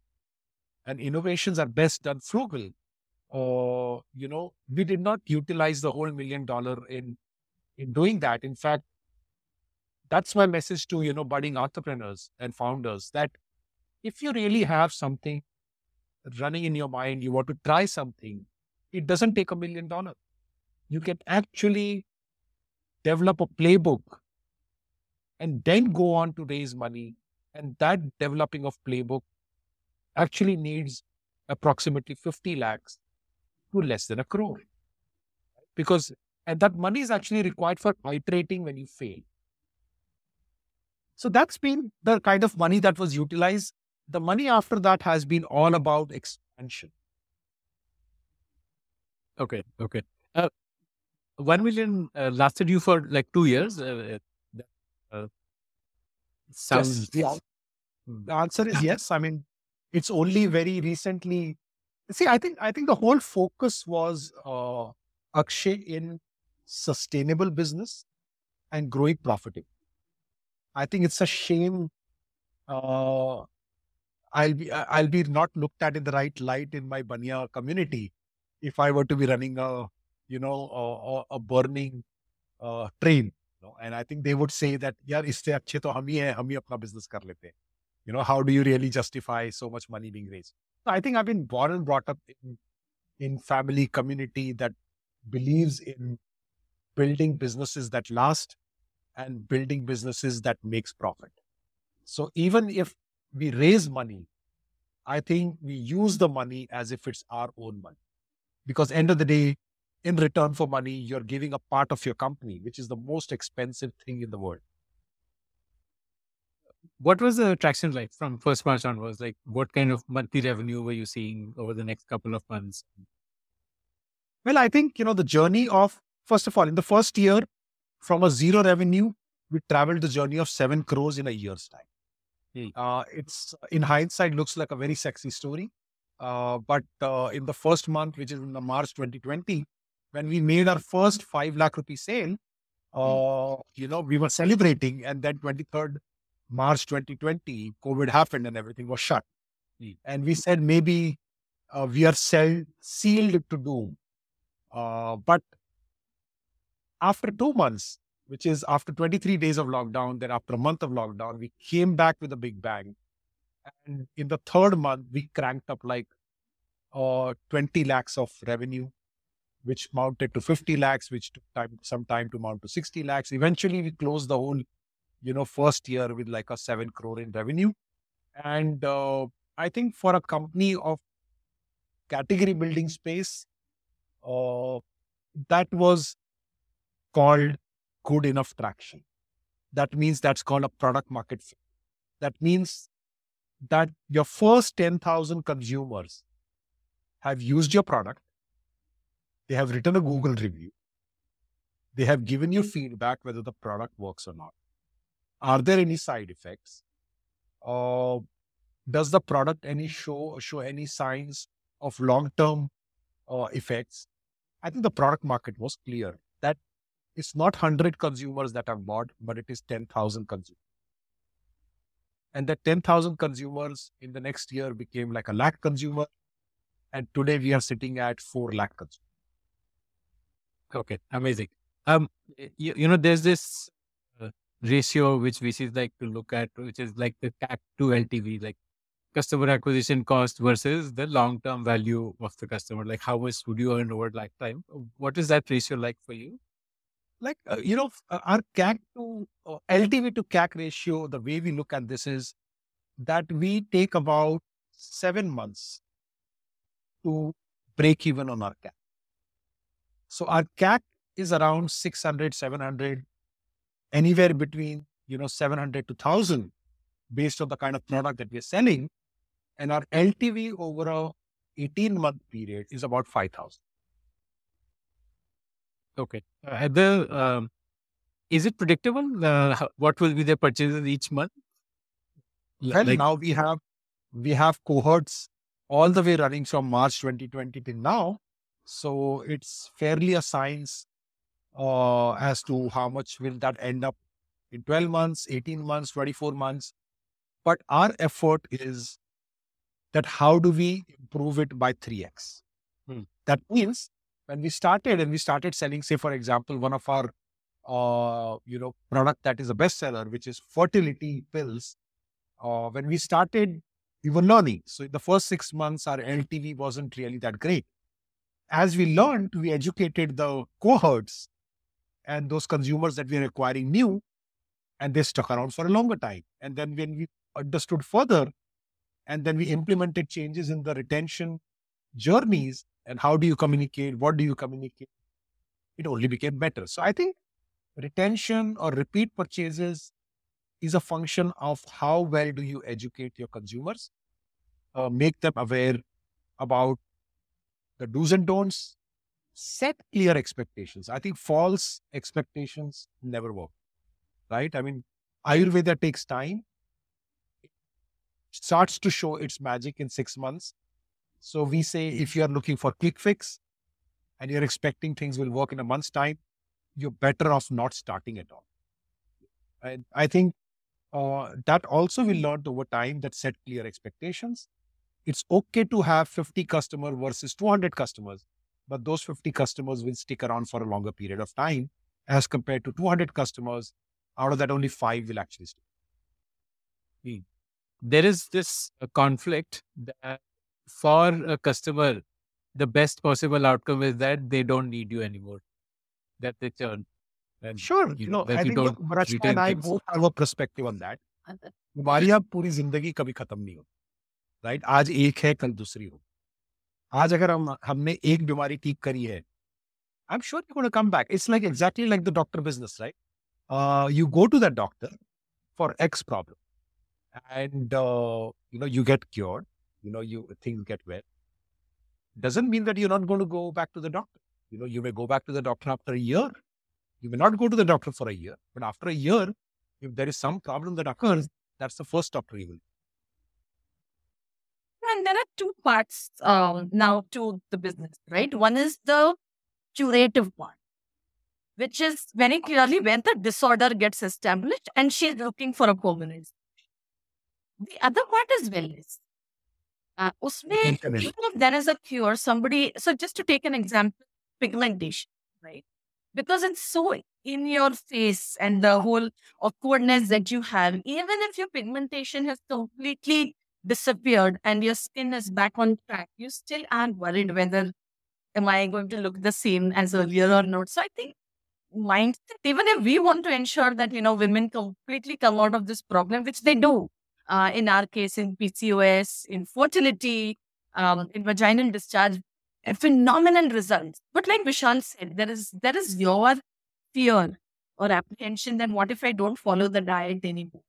and innovations are best done frugal, uh, you know, we did not utilize the whole million dollar in in doing that. In fact, that's my message to you know budding entrepreneurs and founders that if you really have something running in your mind, you want to try something, it doesn't take a million dollars. You can actually develop a playbook and then go on to raise money. And that developing of playbook actually needs approximately 50 lakhs to less than a crore. Because, and that money is actually required for iterating when you fail. So that's been the kind of money that was utilized. The money after that has been all about expansion. Okay, okay. Uh, one million uh, lasted you for like two years. Uh, uh, uh sounds. Yes, the, hmm. the answer is yes. I mean, it's only very recently see i think i think the whole focus was uh, akshay in sustainable business and growing profitable i think it's a shame uh, i'll be i'll be not looked at in the right light in my banya community if i were to be running a you know a, a burning uh, train you know? and i think they would say that yeah, is acche to hum hi hain hum hi apna business kar lete you know how do you really justify so much money being raised I think I've been born and brought up in, in family community that believes in building businesses that last and building businesses that makes profit. So even if we raise money, I think we use the money as if it's our own money. Because end of the day, in return for money, you're giving a part of your company, which is the most expensive thing in the world what was the traction like from first March onwards? Like, what kind of monthly revenue were you seeing over the next couple of months? Well, I think, you know, the journey of, first of all, in the first year, from a zero revenue, we traveled the journey of seven crores in a year's time. Hmm. Uh, it's, in hindsight, looks like a very sexy story. Uh, but uh, in the first month, which is in the March 2020, when we made our first 5 lakh rupee sale, hmm. you know, we were celebrating. And then 23rd March 2020, COVID happened and everything was shut. Mm. And we said maybe uh, we are sell- sealed to doom. Uh, but after two months, which is after 23 days of lockdown, then after a month of lockdown, we came back with a big bang. And in the third month, we cranked up like uh, 20 lakhs of revenue, which mounted to 50 lakhs, which took time, some time to mount to 60 lakhs. Eventually, we closed the whole, you know, first year with like a seven crore in revenue. And uh, I think for a company of category building space, uh, that was called good enough traction. That means that's called a product market fit. That means that your first 10,000 consumers have used your product, they have written a Google review, they have given you feedback whether the product works or not. Are there any side effects? Uh, does the product any show show any signs of long term uh, effects? I think the product market was clear that it's not 100 consumers that have bought, but it is 10,000 consumers. And that 10,000 consumers in the next year became like a lakh consumer. And today we are sitting at 4 lakh consumers. Okay, amazing. Um, you, you know, there's this ratio which should like to look at, which is like the CAC to LTV, like customer acquisition cost versus the long term value of the customer. Like how much would you earn over lifetime? What is that ratio like for you? Like, uh, you know, uh, our CAC to uh, LTV to CAC ratio, the way we look at this is that we take about seven months to break even on our CAC. So our CAC is around 600, 700, anywhere between, you know, 700 to 1000 based on the kind of product that we're selling. And our LTV over a 18 month period is about 5000. Okay. Uh, the um, is it predictable? Uh, what will be the purchases each month? L- Well, like now we have we have cohorts all the way running from March 2020 till now. So it's fairly a science uh, as to how much will that end up in 12 months, 18 months, 24 months. But our effort is that how do we improve it by 3x? Hmm. That means when we started and we started selling, say, for example, one of our uh, you know, product that is a bestseller, which is fertility pills. Uh, when we started, we were learning. So in the first six months, our LTV wasn't really that great. As we learned, we educated the cohorts and those consumers that we are acquiring new, and they stuck around for a longer time. And then when we understood further, and then we implemented changes in the retention journeys and how do you communicate, what do you communicate, it only became better. So I think retention or repeat purchases is a function of how well do you educate your consumers, uh, make them aware about the do's and don'ts, set clear expectations. I think false expectations never work, right? I mean, Ayurveda takes time. It starts to show its magic in six months. So we say if you are looking for quick fix and you're expecting things will work in a month's time, you're better off not starting at all. And I think uh, that also we learned over time that set clear expectations. It's okay to have 50 customer versus 200 customers, but those 50 customers will stick around for a longer period of time as compared to 200 customers. Out of that, only five will actually stick. there is this uh, conflict that for a customer, the best possible outcome is that they don't need you anymore, that they churn. And Sure, you you know, know, that I you think look, don't Rachna retain and I things. both have a perspective on that. And हमारी अब पूरी जिंदगी कभी खत्म नहीं होती right आज एक है कल दूसरी हो आज अगर हम हमने एक बीमारी ठीक करी है I am sure you gonna come back it's like exactly like the doctor business right you go to that doctor for x problem and you know you get cured you know you things get well doesn't mean that you're not going to go back to the doctor you know you may go back to the doctor after a year you may not go to the doctor for a year but after a year if there is some problem that occurs that's the first doctor you will and there are two parts um, now to the business, right? One is the curative part, which is very clearly when the disorder gets established and she's looking for a permanent. The other part is wellness. Uh, usme, even if there is a cure, somebody, so just to take an example, pigmentation, right? Because it's so in your face and the whole awkwardness that you have, even if your pigmentation has completely disappeared and your skin is back on track, you still aren't worried whether am I going to look the same as earlier or not. So I think mindset, even if we want to ensure that, you know, women completely come out of this problem, which they do, uh, in our case, in PCOS, in fertility, um, in vaginal discharge, phenomenal results. But like Vishal said, there is there is your fear or apprehension that what if I don't follow the diet anymore?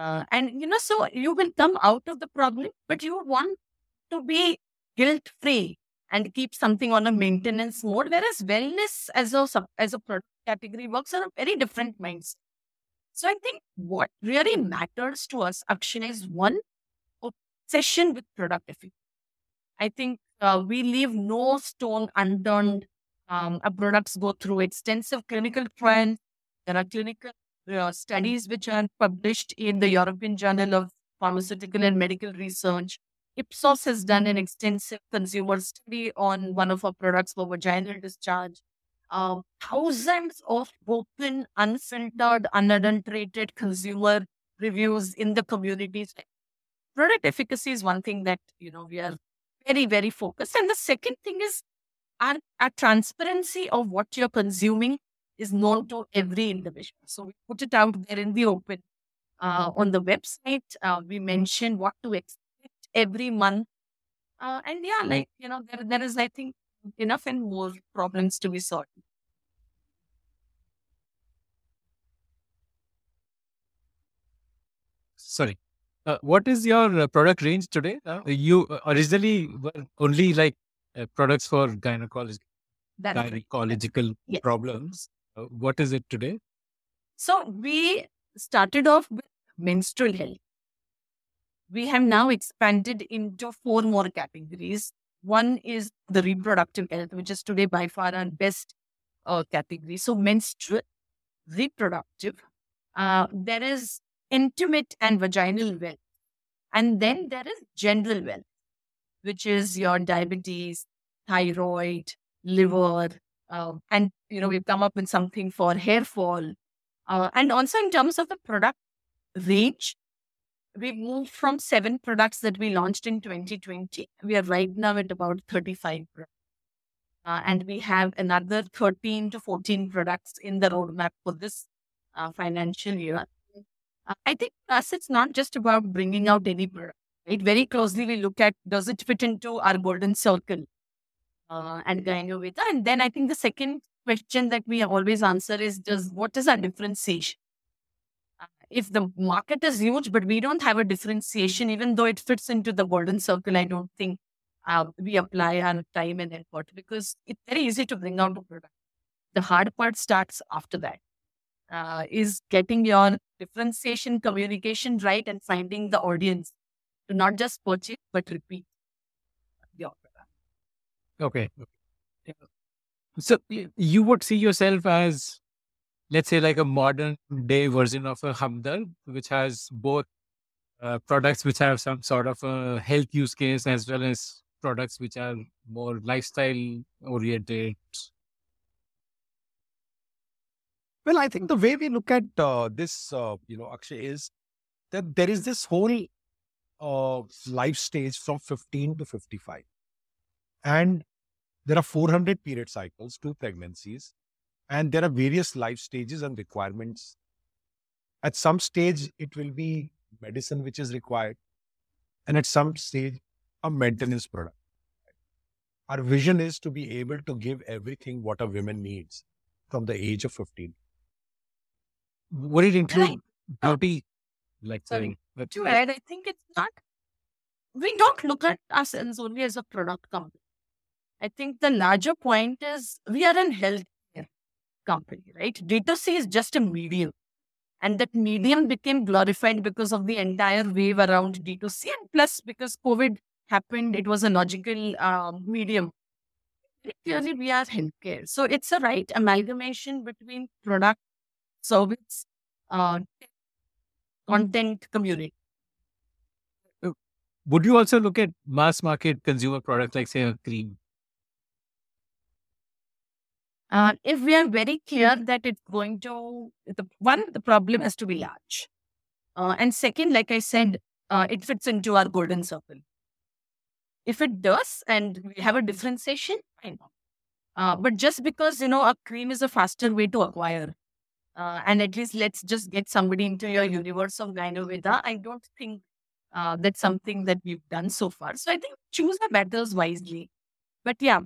Uh, and you know, so you will come out of the problem, but you want to be guilt free and keep something on a maintenance mode. Whereas wellness as a sub- as a product category works on a very different mindset. So I think what really matters to us, Akshay, is one obsession with product efficiency. I think uh, we leave no stone unturned. Um, our products go through extensive clinical trials. There are clinical uh, studies which are published in the European Journal of Pharmaceutical and Medical Research. Ipsos has done an extensive consumer study on one of our products for vaginal discharge. Um, thousands of open, unfiltered, unadulterated consumer reviews in the communities. Product efficacy is one thing that you know we are very, very focused. And the second thing is our, our transparency of what you're consuming is known to every individual. So we put it out there in the open. Uh, on the website, uh, we mention what to expect every month. Uh, and yeah, like, you know, there, there is, I think, enough and more problems to be solved. Sorry. Uh, what is your uh, product range today? Uh, you originally were only like uh, products for gynecology, That's right. gynecological Yes. Uh, what is it today? So we started off with menstrual health. We have now expanded into four more categories. One is the reproductive health, which is today by far our best uh, category. So menstrual, reproductive. Uh, there is intimate and vaginal wealth, and then there is general wealth, which is your diabetes, thyroid, liver, uh, and you know we've come up with something for hair fall, uh, and also in terms of the product range, we moved from seven products that we launched in 2020. We are right now at about 35 products. Uh, and we have another 13 to 14 products in the roadmap for this uh, financial year. Uh, I think for us, it's not just about bringing out any product. Right? Very closely, we look at does it fit into our golden circle uh, and Gynoveda. And then I think the second question that we always answer is does what is our differentiation? Uh, if the market is huge, but we don't have a differentiation, even though it fits into the golden circle, I don't think uh, we apply our time and effort because it's very easy to bring out a product. The hard part starts after that. Uh, is getting your differentiation communication right and finding the audience to not just purchase but repeat your product. Okay. Yeah. So you would see yourself as, let's say, like a modern day version of a Hamdard, which has both uh, products which have some sort of a health use case as well as products which are more lifestyle oriented. Well, I think the way we look at uh, this, uh, you know, Akshay, is that there is this whole uh, life stage from 15 to 55. And there are 400 period cycles, two pregnancies, and there are various life stages and requirements. At some stage, it will be medicine which is required, and at some stage, a maintenance product. Our vision is to be able to give everything what a woman needs from the age of 15. Would it include oh. beauty? Like Sorry. to uh, add, I think it's not, we don't look at ourselves only as a product company. I think the larger point is we are an healthcare company, right? D2C is just a medium. And that medium became glorified because of the entire wave around D2C. And plus, because COVID happened, it was a logical um, medium. Clearly, we are healthcare. So it's a right amalgamation between product, service, uh, content, community. would you also look at mass market consumer products like, say, a cream? Uh, if we are very clear that it's going to, the one, the problem has to be large. Uh, and second, like I said, uh, it fits into our golden circle. If it does and we have a differentiation, I know. Uh, but just because, you know, a cream is a faster way to acquire, uh, and at least let's just get somebody into your universe of Gynoveda, I don't think uh, that's something that we've done so far. So I think choose the battles wisely. But yeah,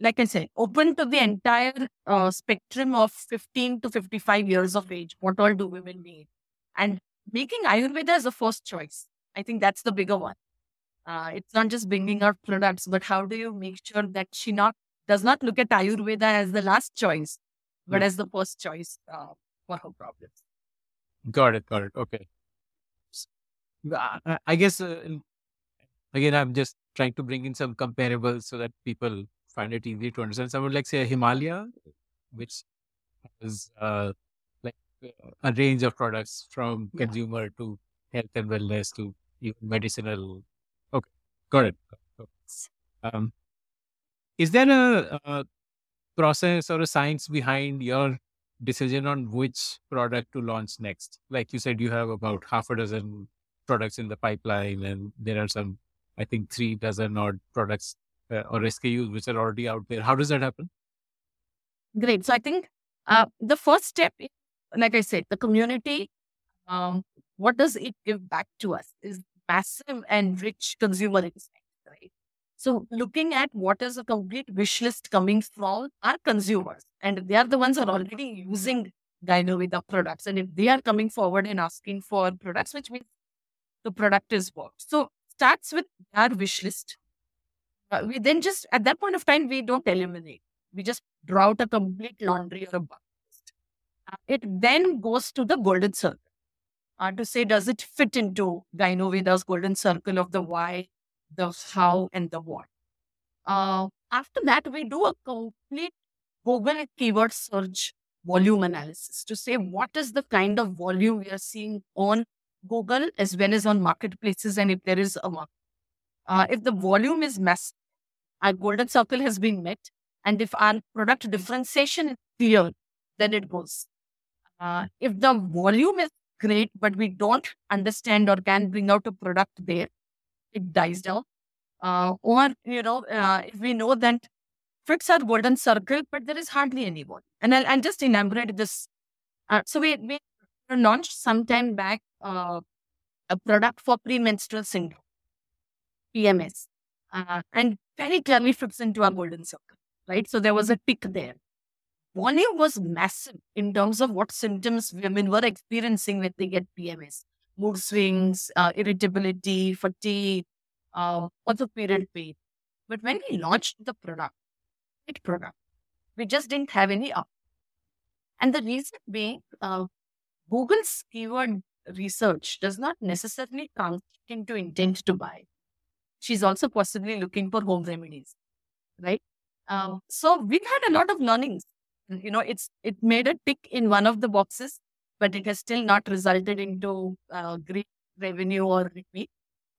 like I said, open to the entire uh, spectrum of 15 to 55 years of age. What all do women need? And making Ayurveda as a first choice. I think that's the bigger one. Uh, it's not just bringing out products, but how do you make sure that she not does not look at Ayurveda as the last choice, but mm. as the first choice uh, for her problems. Got it. Got it. Okay. I guess uh, again, I'm just trying to bring in some comparables so that people find it easy to understand. Someone like say Himalaya, which is uh, like a range of products from yeah. consumer to health and wellness to even medicinal. Okay, got it. Um, is there a, a process or a science behind your decision on which product to launch next? Like you said, you have about half a dozen products in the pipeline, and there are some, I think, three dozen odd products uh, or SKUs which are already out there. How does that happen? Great. So I think uh, the first step, like I said, the community. Um, what does it give back to us? Is massive and rich consumer insight, right? So looking at what is a complete wish list coming from our consumers, and they are the ones who are already using Gynoveda products, and if they are coming forward and asking for products, which means the product is worked. So starts with our wish list. Uh, we then just at that point of time we don't eliminate. We just draw out a complete laundry or a bucket list. Uh, it then goes to the golden circle uh, to say does it fit into Gynoveda's golden circle of the why, the how, and the what. Uh, after that, we do a complete Google keyword search volume analysis to say what is the kind of volume we are seeing on Google as well as on marketplaces and if there is a market. Uh, if the volume is massive, our golden circle has been met. And if our product differentiation is clear, then it goes. Uh, if the volume is great, but we don't understand or can bring out a product there, it dies down. Uh, or, you know, uh, if we know that fits our golden circle, but there is hardly any one. And I'll, I'll just enumerate this. Uh, so we, we launched some time back uh, a product for premenstrual syndrome, PMS, uh, and very clearly fits into our golden circle, right? So there was a tick there volume was massive in terms of what symptoms women were experiencing when they get PMS mood swings, uh, irritability, fatigue, uh, also period pain. But when we launched the product, it product, we just didn't have any up. And the reason being, uh, Google's keyword research does not necessarily translate into intent to buy. She's also possibly looking for home remedies, right? Um, so we've had a lot of learnings. You know it's it made a tick in one of the boxes but it has still not resulted into uh, great revenue or repeat.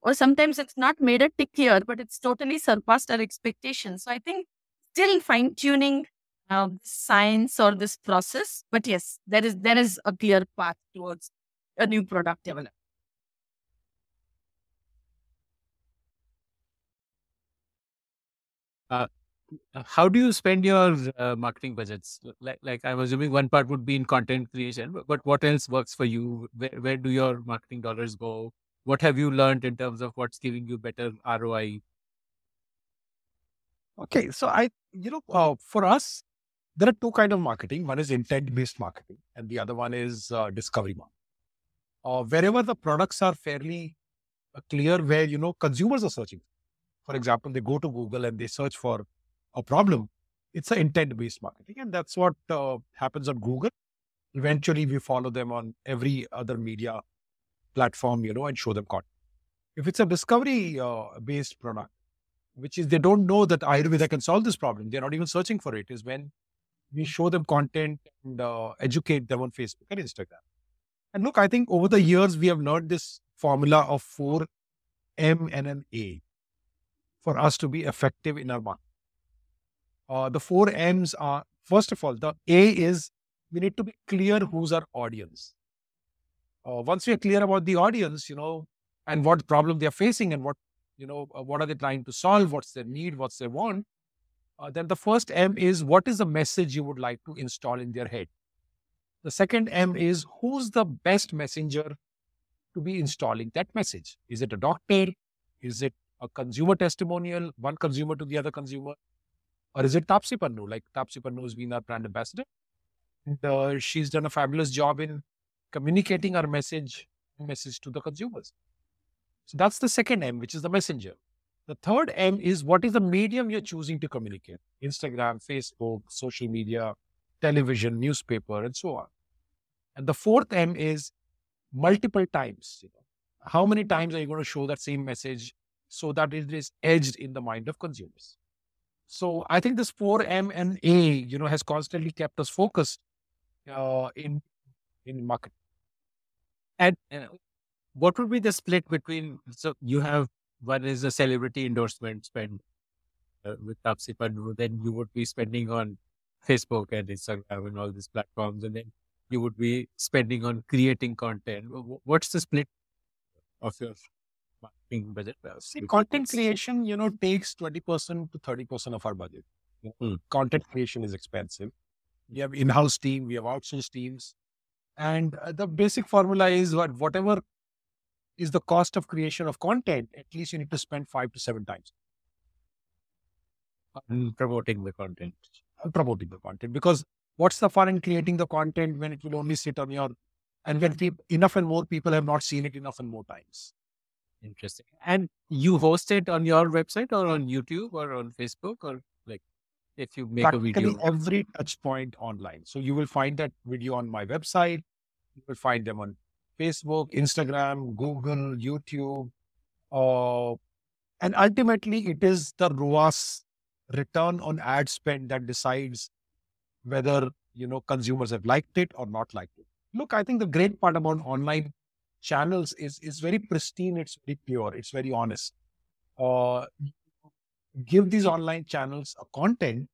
Or sometimes it's not made a tick here but it's totally surpassed our expectations. So i think still fine tuning uh, science or this process but yes there is there is a clear path towards a new product development uh, uh, how do you spend your uh, marketing budgets? Like, like I'm assuming one part would be in content creation, but, what else works for you? Where, where do your marketing dollars go? What have you learned in terms of what's giving you better ROI? Okay, so I, you know, uh, for us, there are two kind of marketing. One is intent-based marketing, and the other one is uh, discovery marketing. Uh, wherever the products are fairly uh, clear, where you know consumers are searching. For example, they go to Google and they search for a problem. It's an intent based marketing. And that's what uh, happens on Google. Eventually, we follow them on every other media platform, you know, and show them content. If it's a discovery uh, based product, which is they don't know that Ayurveda can solve this problem, they're not even searching for it, is when we show them content and uh, educate them on Facebook and Instagram. And look, I think over the years, we have learned this formula of four M and an A for us to be effective in our market. Uh, the four M's are first of all, the A is we need to be clear who's our audience. Uh, once we are clear about the audience, you know, and what problem they're facing and what, you know, uh, what are they trying to solve, what's their need, what's their want, uh, then the first M is what is the message you would like to install in their head. The second M is who's the best messenger to be installing that message? Is it a doctor? Is it a consumer testimonial, one consumer to the other consumer? Or is it Taapsee Pannu? Like Taapsee Pannu has been our brand ambassador. And uh, she's done a fabulous job in communicating our message message to the consumers. So that's the second M, which is the messenger. The third M is what is the medium you're choosing to communicate? Instagram, Facebook, social media, television, newspaper, and so on. And the fourth M is multiple times. You know, how many times are you going to show that same message so that it is edged in the mind of consumers? So I think this 4M and A, you know, has constantly kept us focused uh, in in market. And uh, what would be the split between? So you have one is a celebrity endorsement spend uh, with Taapsee Pannu, then you would be spending on Facebook and Instagram and all these platforms, and then you would be spending on creating content. What's the split of your marketing budget? See, content creation, you know, takes 20% to 30% of our budget. Mm. Content creation is expensive. We have in-house team, we have outsourced teams. And uh, the basic formula is what whatever is the cost of creation of content, at least you need to spend five to seven times. On promoting the content. On promoting the content. Because what's the fun in creating the content when it will only sit on your and when people, enough and more people have not seen it enough and more times. Interesting. And you host it on your website or on YouTube or on Facebook or like if you make a video? every touch point online. So you will find that video on my website. You will find them on Facebook, Instagram, Google, YouTube. Uh, and ultimately, it is the ROAS return on ad spend that decides whether you know consumers have liked it or not liked it. Look, I think the great part about online channels is is very pristine. It's very pure. It's very honest. Uh, give these online channels a content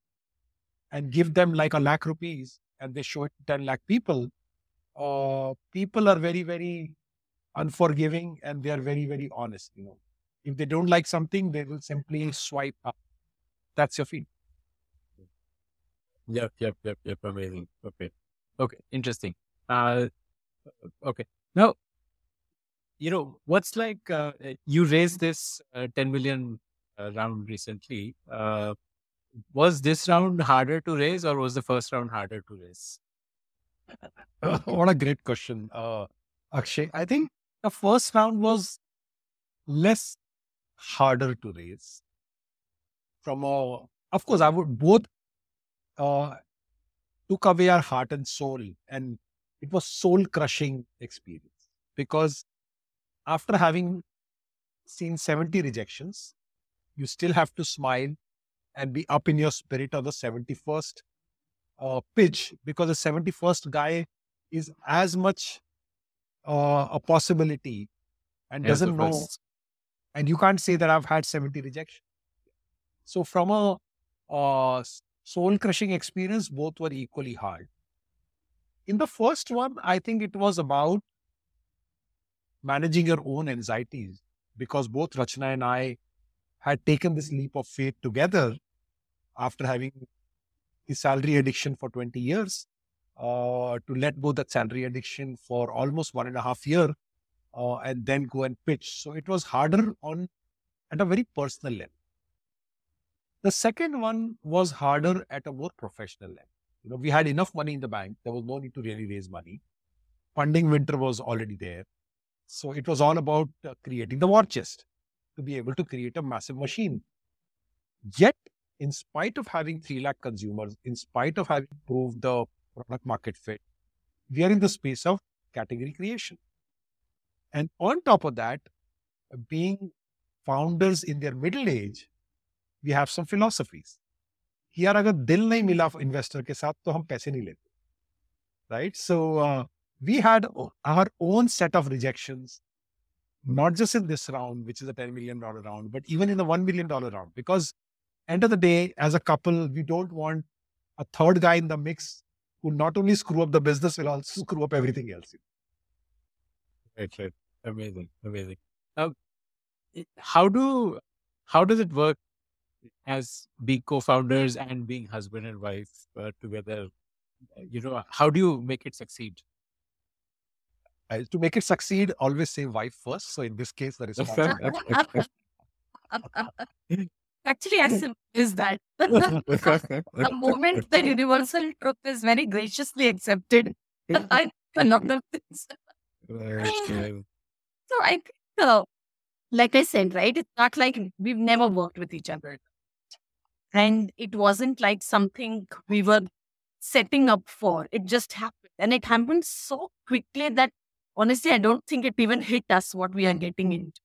and give them like a lakh rupees, and they show it to ten lakh people uh, people are very, very unforgiving and they are very, very honest. You know, if they don't like something, they will simply swipe up. That's your feed. Yep, yep, yep, yep. Amazing. Okay. Okay. Interesting. Uh, okay. Now, you know, what's like, uh, you raised this uh, 10 million uh, round recently. Uh, was this round harder to raise or was the first round harder to raise? what a great question, uh, Akshay. I think the first round was less harder to raise. From a, of course, I would both uh, took away our heart and soul, and it was soul crushing experience because after having seen 70 rejections, you still have to smile and be up in your spirit on the 71st uh, pitch because the 71st guy is as much uh, a possibility and doesn't know. And you can't say that I've had 70 rejections. So, from a uh, soul crushing experience, both were equally hard. In the first one, I think it was about managing your own anxieties because both Rachana and I had taken this leap of faith together after having the salary addiction for 20 years, uh, to let go that salary addiction for almost one and a half year, uh, and then go and pitch. So it was harder on at a very personal level. The second one was harder at a more professional level. You know, we had enough money in the bank. There was no need to really raise money. Funding winter was already there. So it was all about uh, creating the war chest to be able to create a massive machine. Yet in spite of having 3 lakh consumers, in spite of having proved the product market fit, we are in the space of category creation. And on top of that, being founders in their middle age, we have some philosophies. यार अगर दिल नहीं मिला investor के साथ तो हम पैसे नहीं लेते right so we had our own set of rejections, not just in this round, which is a $10 million round, but even in the $1 million round. Because end of the day, as a couple, we don't want a third guy in the mix who not only screw up the business, will also screw up everything else. Right, right. Amazing, amazing. How do how does it work as being co-founders and being husband and wife uh, together? You know, how do you make it succeed? Uh, to make it succeed, always say wife first. So in this case, that is Actually, as simple as that. the moment the universal truth is very graciously accepted, I a lot of things. So I think, uh, like I said, right, it's not like we've never worked with each other. And it wasn't like something we were setting up for. It just happened. And it happened so quickly that honestly, I don't think it even hit us what we are getting into.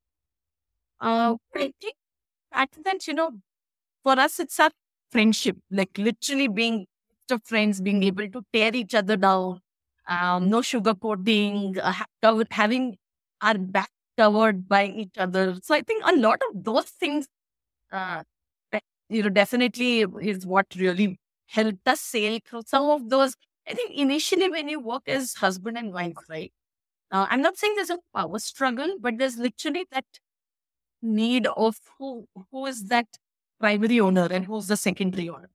Uh, I think at that, you know, for us, it's our friendship, like literally being of friends, being able to tear each other down, um, no sugarcoating, uh, having our back covered by each other. So I think a lot of those things, uh, you know, definitely is what really helped us sail through some of those. I think initially when you work as husband and wife, right? Uh, I'm not saying there's a power struggle, but there's literally that need of who who is that primary owner and who's the secondary owner.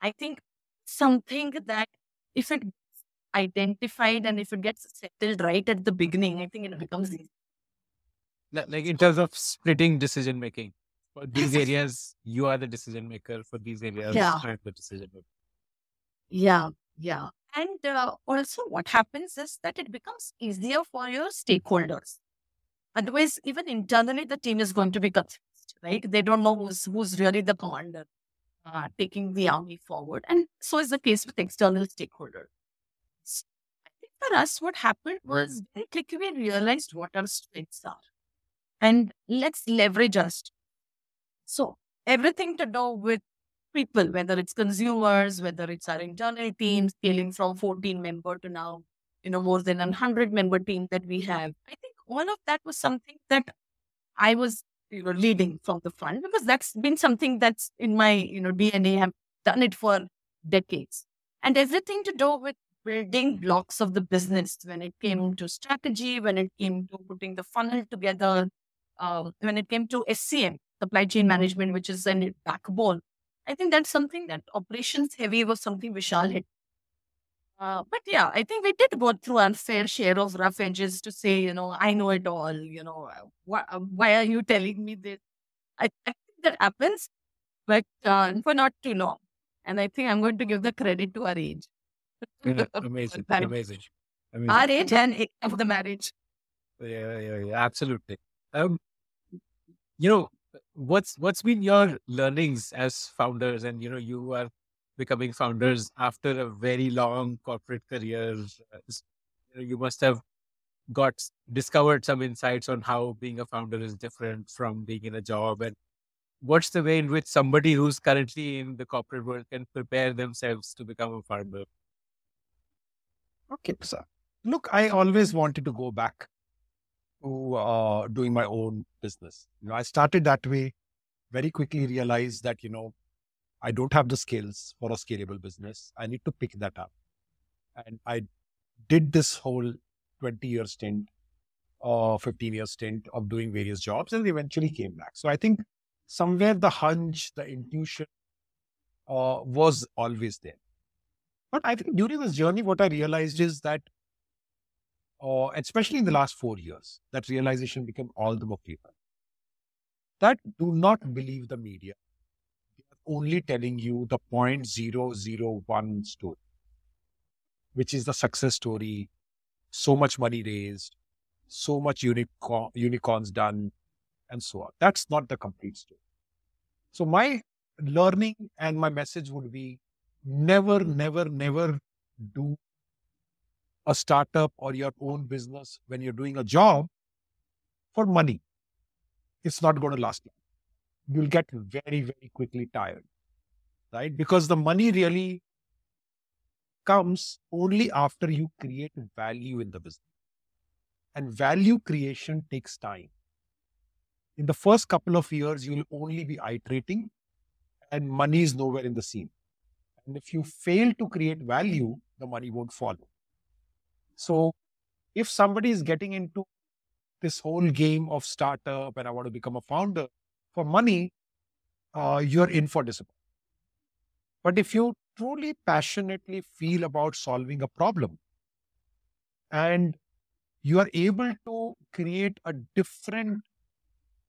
I think something that if it gets identified and if it gets settled right at the beginning, I think it becomes easy. Like in terms of splitting decision making. For these areas, you are the decision maker. For these areas, yeah. I'm the decision maker. Yeah, yeah. And uh, also, what happens is that it becomes easier for your stakeholders. Otherwise, even internally, the team is going to be confused, right? They don't know who's, who's really the commander uh, taking the army forward. And so is the case with external stakeholders. I think for us, what happened was very quickly we realized what our strengths are. And let's leverage us. So, everything to do with people, whether it's consumers, whether it's our internal team, scaling from 14 member to now, you know, more than 100 member team that we have. I think all of that was something that I was, you know, leading from the front because that's been something that's in my, you know, DNA. I've done it for decades. And everything to do with building blocks of the business when it came to strategy, when it came to putting the funnel together, um, when it came to SCM, supply chain management, which is a backbone. I think that's something that operations heavy was something Vishal had uh, but yeah, I think we did go through our fair share of rough edges to say, you know, I know it all. You know, uh, why, uh, why are you telling me this? I, I think that happens, but uh, for not too long. And I think I'm going to give the credit to our age. Yeah, amazing, amazing, amazing. Our age and age of the marriage. Yeah, yeah, yeah, absolutely. Um, you know, what's what's been your learnings as founders, and you know, you are becoming founders after a very long corporate career. You must have got discovered some insights on how being a founder is different from being in a job and what's the way in which somebody who's currently in the corporate world can prepare themselves to become a founder? Okay so look i always wanted to go back to uh, doing my own business you know i started that way very quickly realized that you know I don't have the skills for a scalable business. I need to pick that up. And I did this whole 20 year stint or uh, 15 year stint of doing various jobs and eventually came back. So I think somewhere the hunch, the intuition uh, was always there. But I think during this journey, what I realized is that, uh, especially in the last four years, that realization became all the more clear. That do not believe the media They are only telling you the 0.001 story, which is the success story, so much money raised, so much unicorn, unicorns done, and so on. That's not the complete story. So my learning and my message would be never, never, never do a startup or your own business when you're doing a job for money. It's not going to last long you'll get very, very quickly tired, right? Because the money really comes only after you create value in the business. And value creation takes time. In the first couple of years, you'll only be iterating, and money is nowhere in the scene. And if you fail to create value, the money won't follow. So, if somebody is getting into this whole game of startup and I want to become a founder for money, uh, you're in for disappointment. But if you truly passionately feel about solving a problem and you are able to create a different,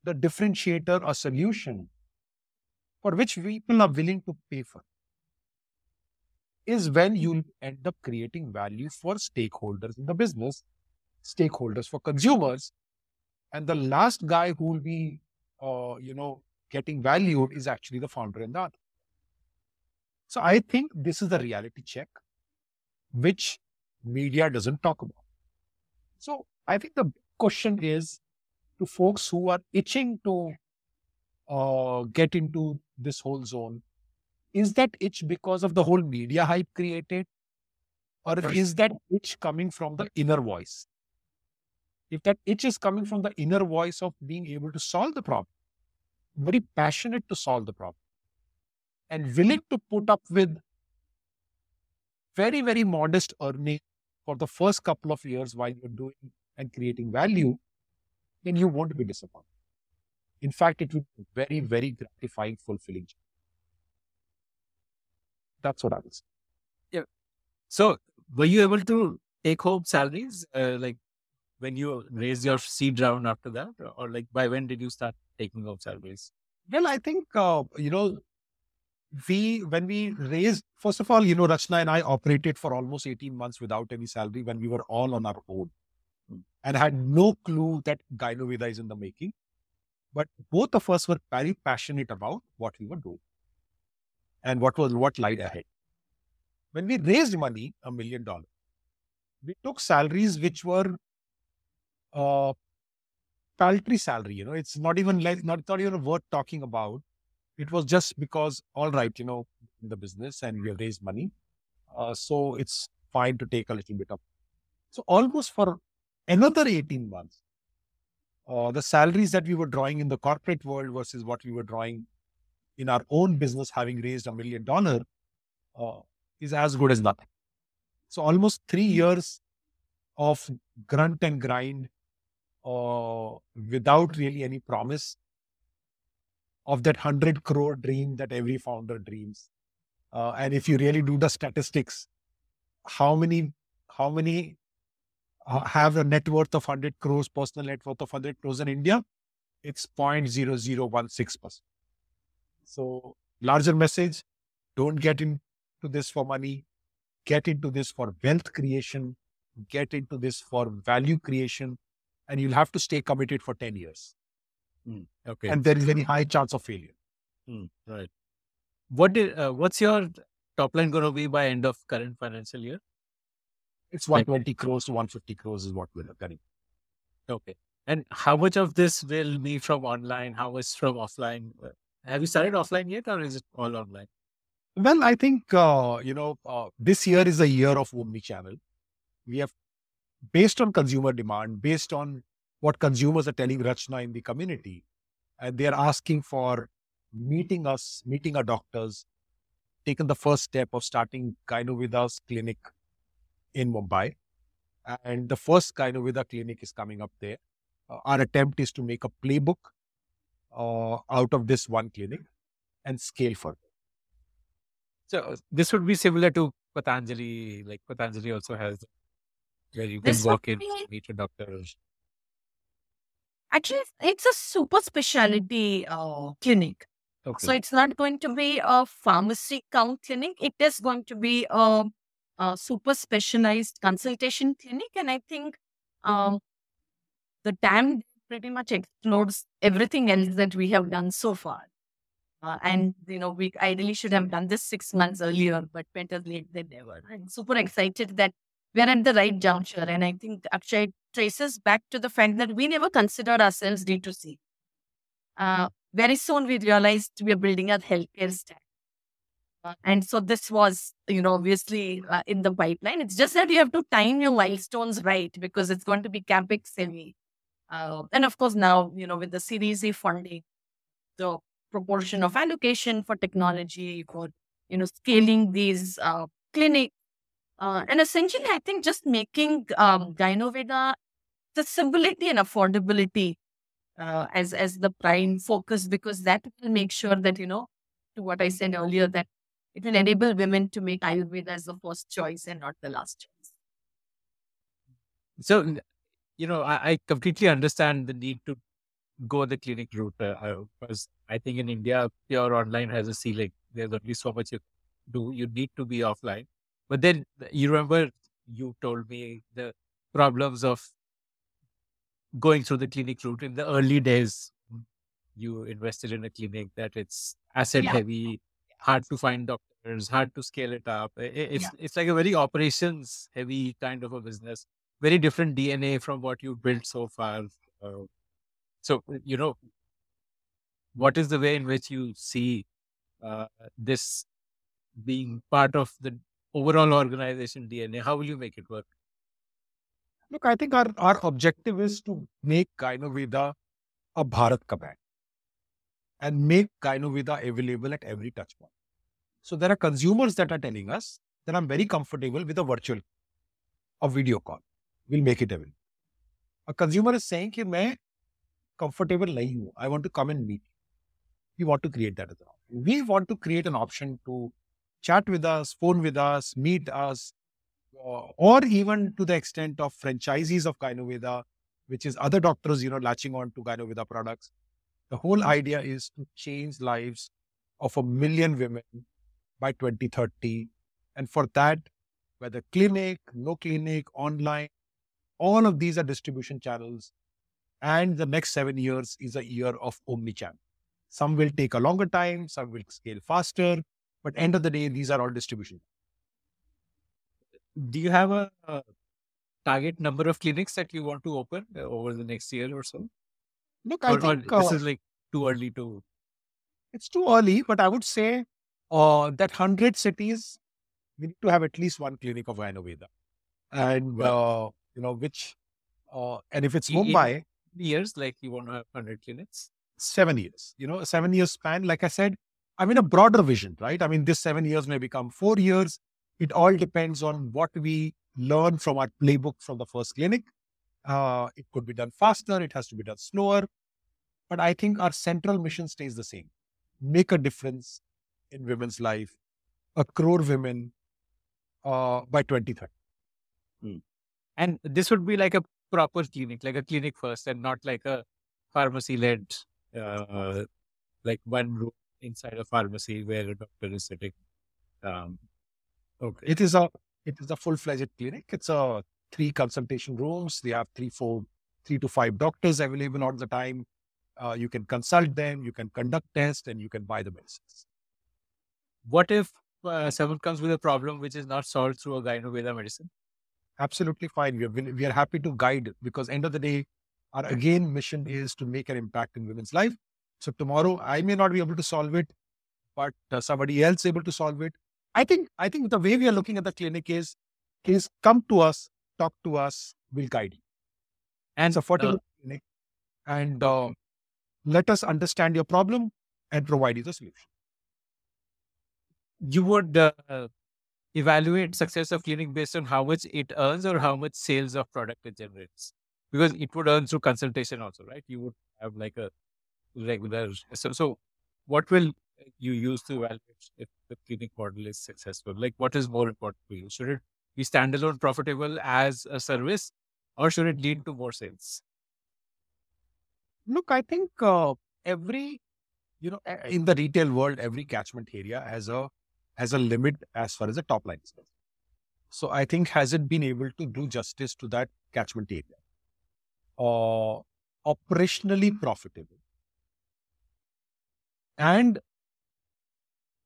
the differentiator or solution for which people are willing to pay for, is when you'll end up creating value for stakeholders in the business, stakeholders for consumers, and the last guy who will be, uh, you know, getting valued is actually the founder and the other. So I think this is the reality check, which media doesn't talk about. So I think the question is to folks who are itching to uh, get into this whole zone, is that itch because of the whole media hype created? Or is that itch coming from the inner voice? If that itch is coming from the inner voice of being able to solve the problem, very passionate to solve the problem, and willing to put up with very, very modest earning for the first couple of years while you're doing and creating value, then you won't be disappointed. In fact, it will be very, very gratifying, fulfilling. That's what I say. Yeah. So, were you able to take home salaries? Uh, like when you raised your seed round after that, or, or like by when did you start taking home salaries? Well, I think uh, you know we when we raised first of all, you know, Rachana and I operated for almost 18 months without any salary when we were all on our own and had no clue that Gynoveda is in the making. But both of us were very passionate about what we were doing and what was what lied ahead. When we raised money, a million dollars, we took salaries which were uh, paltry salary. You know, it's not even like not, not even worth talking about. It was just because, all right, you know, in the business and we have raised money, uh, so it's fine to take a little bit of. So almost for another eighteen months, uh, the salaries that we were drawing in the corporate world versus what we were drawing in our own business, having raised a million dollar, uh, is as good as nothing. So almost three years of grunt and grind uh, without really any promise of that 100 crore dream that every founder dreams. Uh, and if you really do the statistics, how many, how many uh, have a net worth of 100 crores, personal net worth of 100 crores in India? It's 0.0016%. So, larger message don't get into this for money, get into this for wealth creation, get into this for value creation, and you'll have to stay committed for 10 years. Mm, okay. And there is very high chance of failure. Mm, right. What did, uh, what's your top line going to be by end of current financial year? It's 120 crores to 150 crores is what we're getting. Okay. And how much of this will be from online? How much from offline? Have you started offline yet or is it all online? Well, I think, uh, you know, uh, this year is a year of omni-channel. We have, based on consumer demand, based on what consumers are telling Rachana in the community, and they're asking for meeting us, meeting our doctors, taken the first step of starting Gynoveda's clinic in Mumbai. And the first Gynoveda clinic is coming up there. Uh, our attempt is to make a playbook uh, out of this one clinic and scale further. So this would be similar to Patanjali. Like Patanjali also has where you can This walk in, be- meet a doctor. Actually, it's a super specialty uh, clinic. Okay. So it's not going to be a pharmacy count clinic. It is going to be a, a super specialized consultation clinic. And I think um, the TAM pretty much explodes everything else that we have done so far. Uh, and, you know, we ideally should have done this six months earlier, but better late than never. I'm super excited that we're at the right juncture. And I think Akshay traces back to the fact that we never considered ourselves D2C. Uh, very soon we realized we are building a healthcare stack. Uh, and so this was, you know, obviously uh, in the pipeline. It's just that you have to time your milestones right because it's going to be capex heavy. Uh, and of course, now, you know, with the A funding, the proportion of allocation for technology, for, you know, scaling these uh, clinics. Uh, and essentially, I think just making um, Gynoveda accessibility and affordability uh, as as the prime focus because that will make sure that you know to what I said earlier that it will enable women to make Ayurveda as the first choice and not the last choice. So, you know, I, I completely understand the need to go the clinic route uh, because I think in India, pure online has a ceiling. There's only so much you do. You need to be offline. But then you remember you told me the problems of going through the clinic route in the early days. You invested in a clinic that it's asset Yeah. heavy, hard to find doctors, hard to scale it up. I- I- It's Yeah. it's like a very operations heavy kind of a business. Very different DNA from what you've built so far. Uh, so you know, what is the way in which you see uh, this being part of the overall organization DNA? How will you make it work? Look, I think our, our objective is to make Gynoveda a Bharat ka and make Gynoveda available at every touch point. So there are consumers that are telling us that I'm very comfortable with a virtual, a video call. We'll make it available. A consumer is saying कि मैं comfortable नहीं हूँ. I want to come and meet. We want to create that as an option. We want to create an option to chat with us, phone with us, meet us, uh, or even to the extent of franchisees of Gynoveda, which is other doctors, you know, latching on to Gynoveda products. The whole idea is to change lives of a million women by 2030. And for that, whether clinic, no clinic, online, all of these are distribution channels. And the next seven years is a year of omni-channel. Some will take a longer time, some will scale faster, but end of the day, these are all distribution. Do you have a, a target number of clinics that you want to open uh, over the next year or so? Look, I Or, or think this uh, is like too early to. it's too early, but I would say uh, that 100 cities, we need to have at least one clinic of Ayurveda. And, uh, you know, which, uh, and if it's Mumbai, Years like you want to have 100 clinics. seven years, you know, a seven year span. Like I said, I mean, a broader vision, right? I mean, this seven years may become four years. It all depends on what we learn from our playbook from the first clinic. Uh, it could be done faster, it has to be done slower. But I think our central mission stays the same make a difference in women's life, a crore women uh, by 2030. And this would be like a proper clinic, like a clinic first, and not like a pharmacy led, uh, like one room inside a pharmacy where a doctor is sitting. Um, okay. It is a it is a full fledged clinic. It's a three consultation rooms. They have three, four, three to five doctors available all the time. Uh, you can consult them, you can conduct tests, and you can buy the medicines. What if uh, someone comes with a problem which is not solved through a Gynoveda medicine? Absolutely fine. We are we are happy to guide because end of the day, our again mission is to make an impact in women's life. So tomorrow I may not be able to solve it, but uh, somebody else able to solve it. I think I think the way we are looking at the clinic is is come to us, talk to us, we'll guide you. And It's a 40 uh, clinic, and uh, let us understand your problem and provide you the solution. you would uh, evaluate success of clinic based on how much it earns or how much sales of product it generates. Because it would earn through consultation also right? You would have like a regular so so what will you use to evaluate if the clinic model is successful? Like what is more important for you? Should it be standalone profitable as a service or should it lead to more sales? Look, I think uh, every, you know, in the retail world, every catchment area has a has a limit as far as the top line is concerned. So I think has it been able to do justice to that catchment area? Uh, operationally profitable, and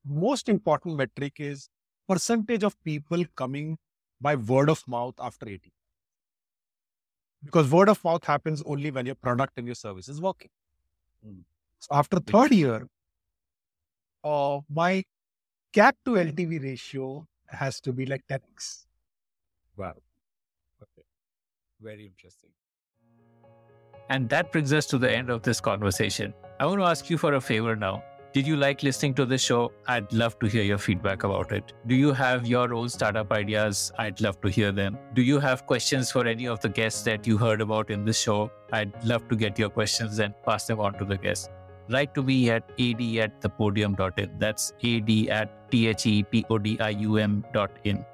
most important metric is percentage of people coming by word of mouth after 80 because word of mouth happens only when your product and your service is working. Mm. So after third year, uh, my CAC to LTV ratio has to be like 10x. Wow. Okay. Very interesting. And that brings us to the end of this conversation. I want to ask you for a favor now. Did you like listening to this show? I'd love to hear your feedback about it. Do you have your own startup ideas? I'd love to hear them. Do you have questions for any of the guests that you heard about in this show? I'd love to get your questions and pass them on to the guests. Write to me at ad at thepodium.in. That's ad at thepodium dot in.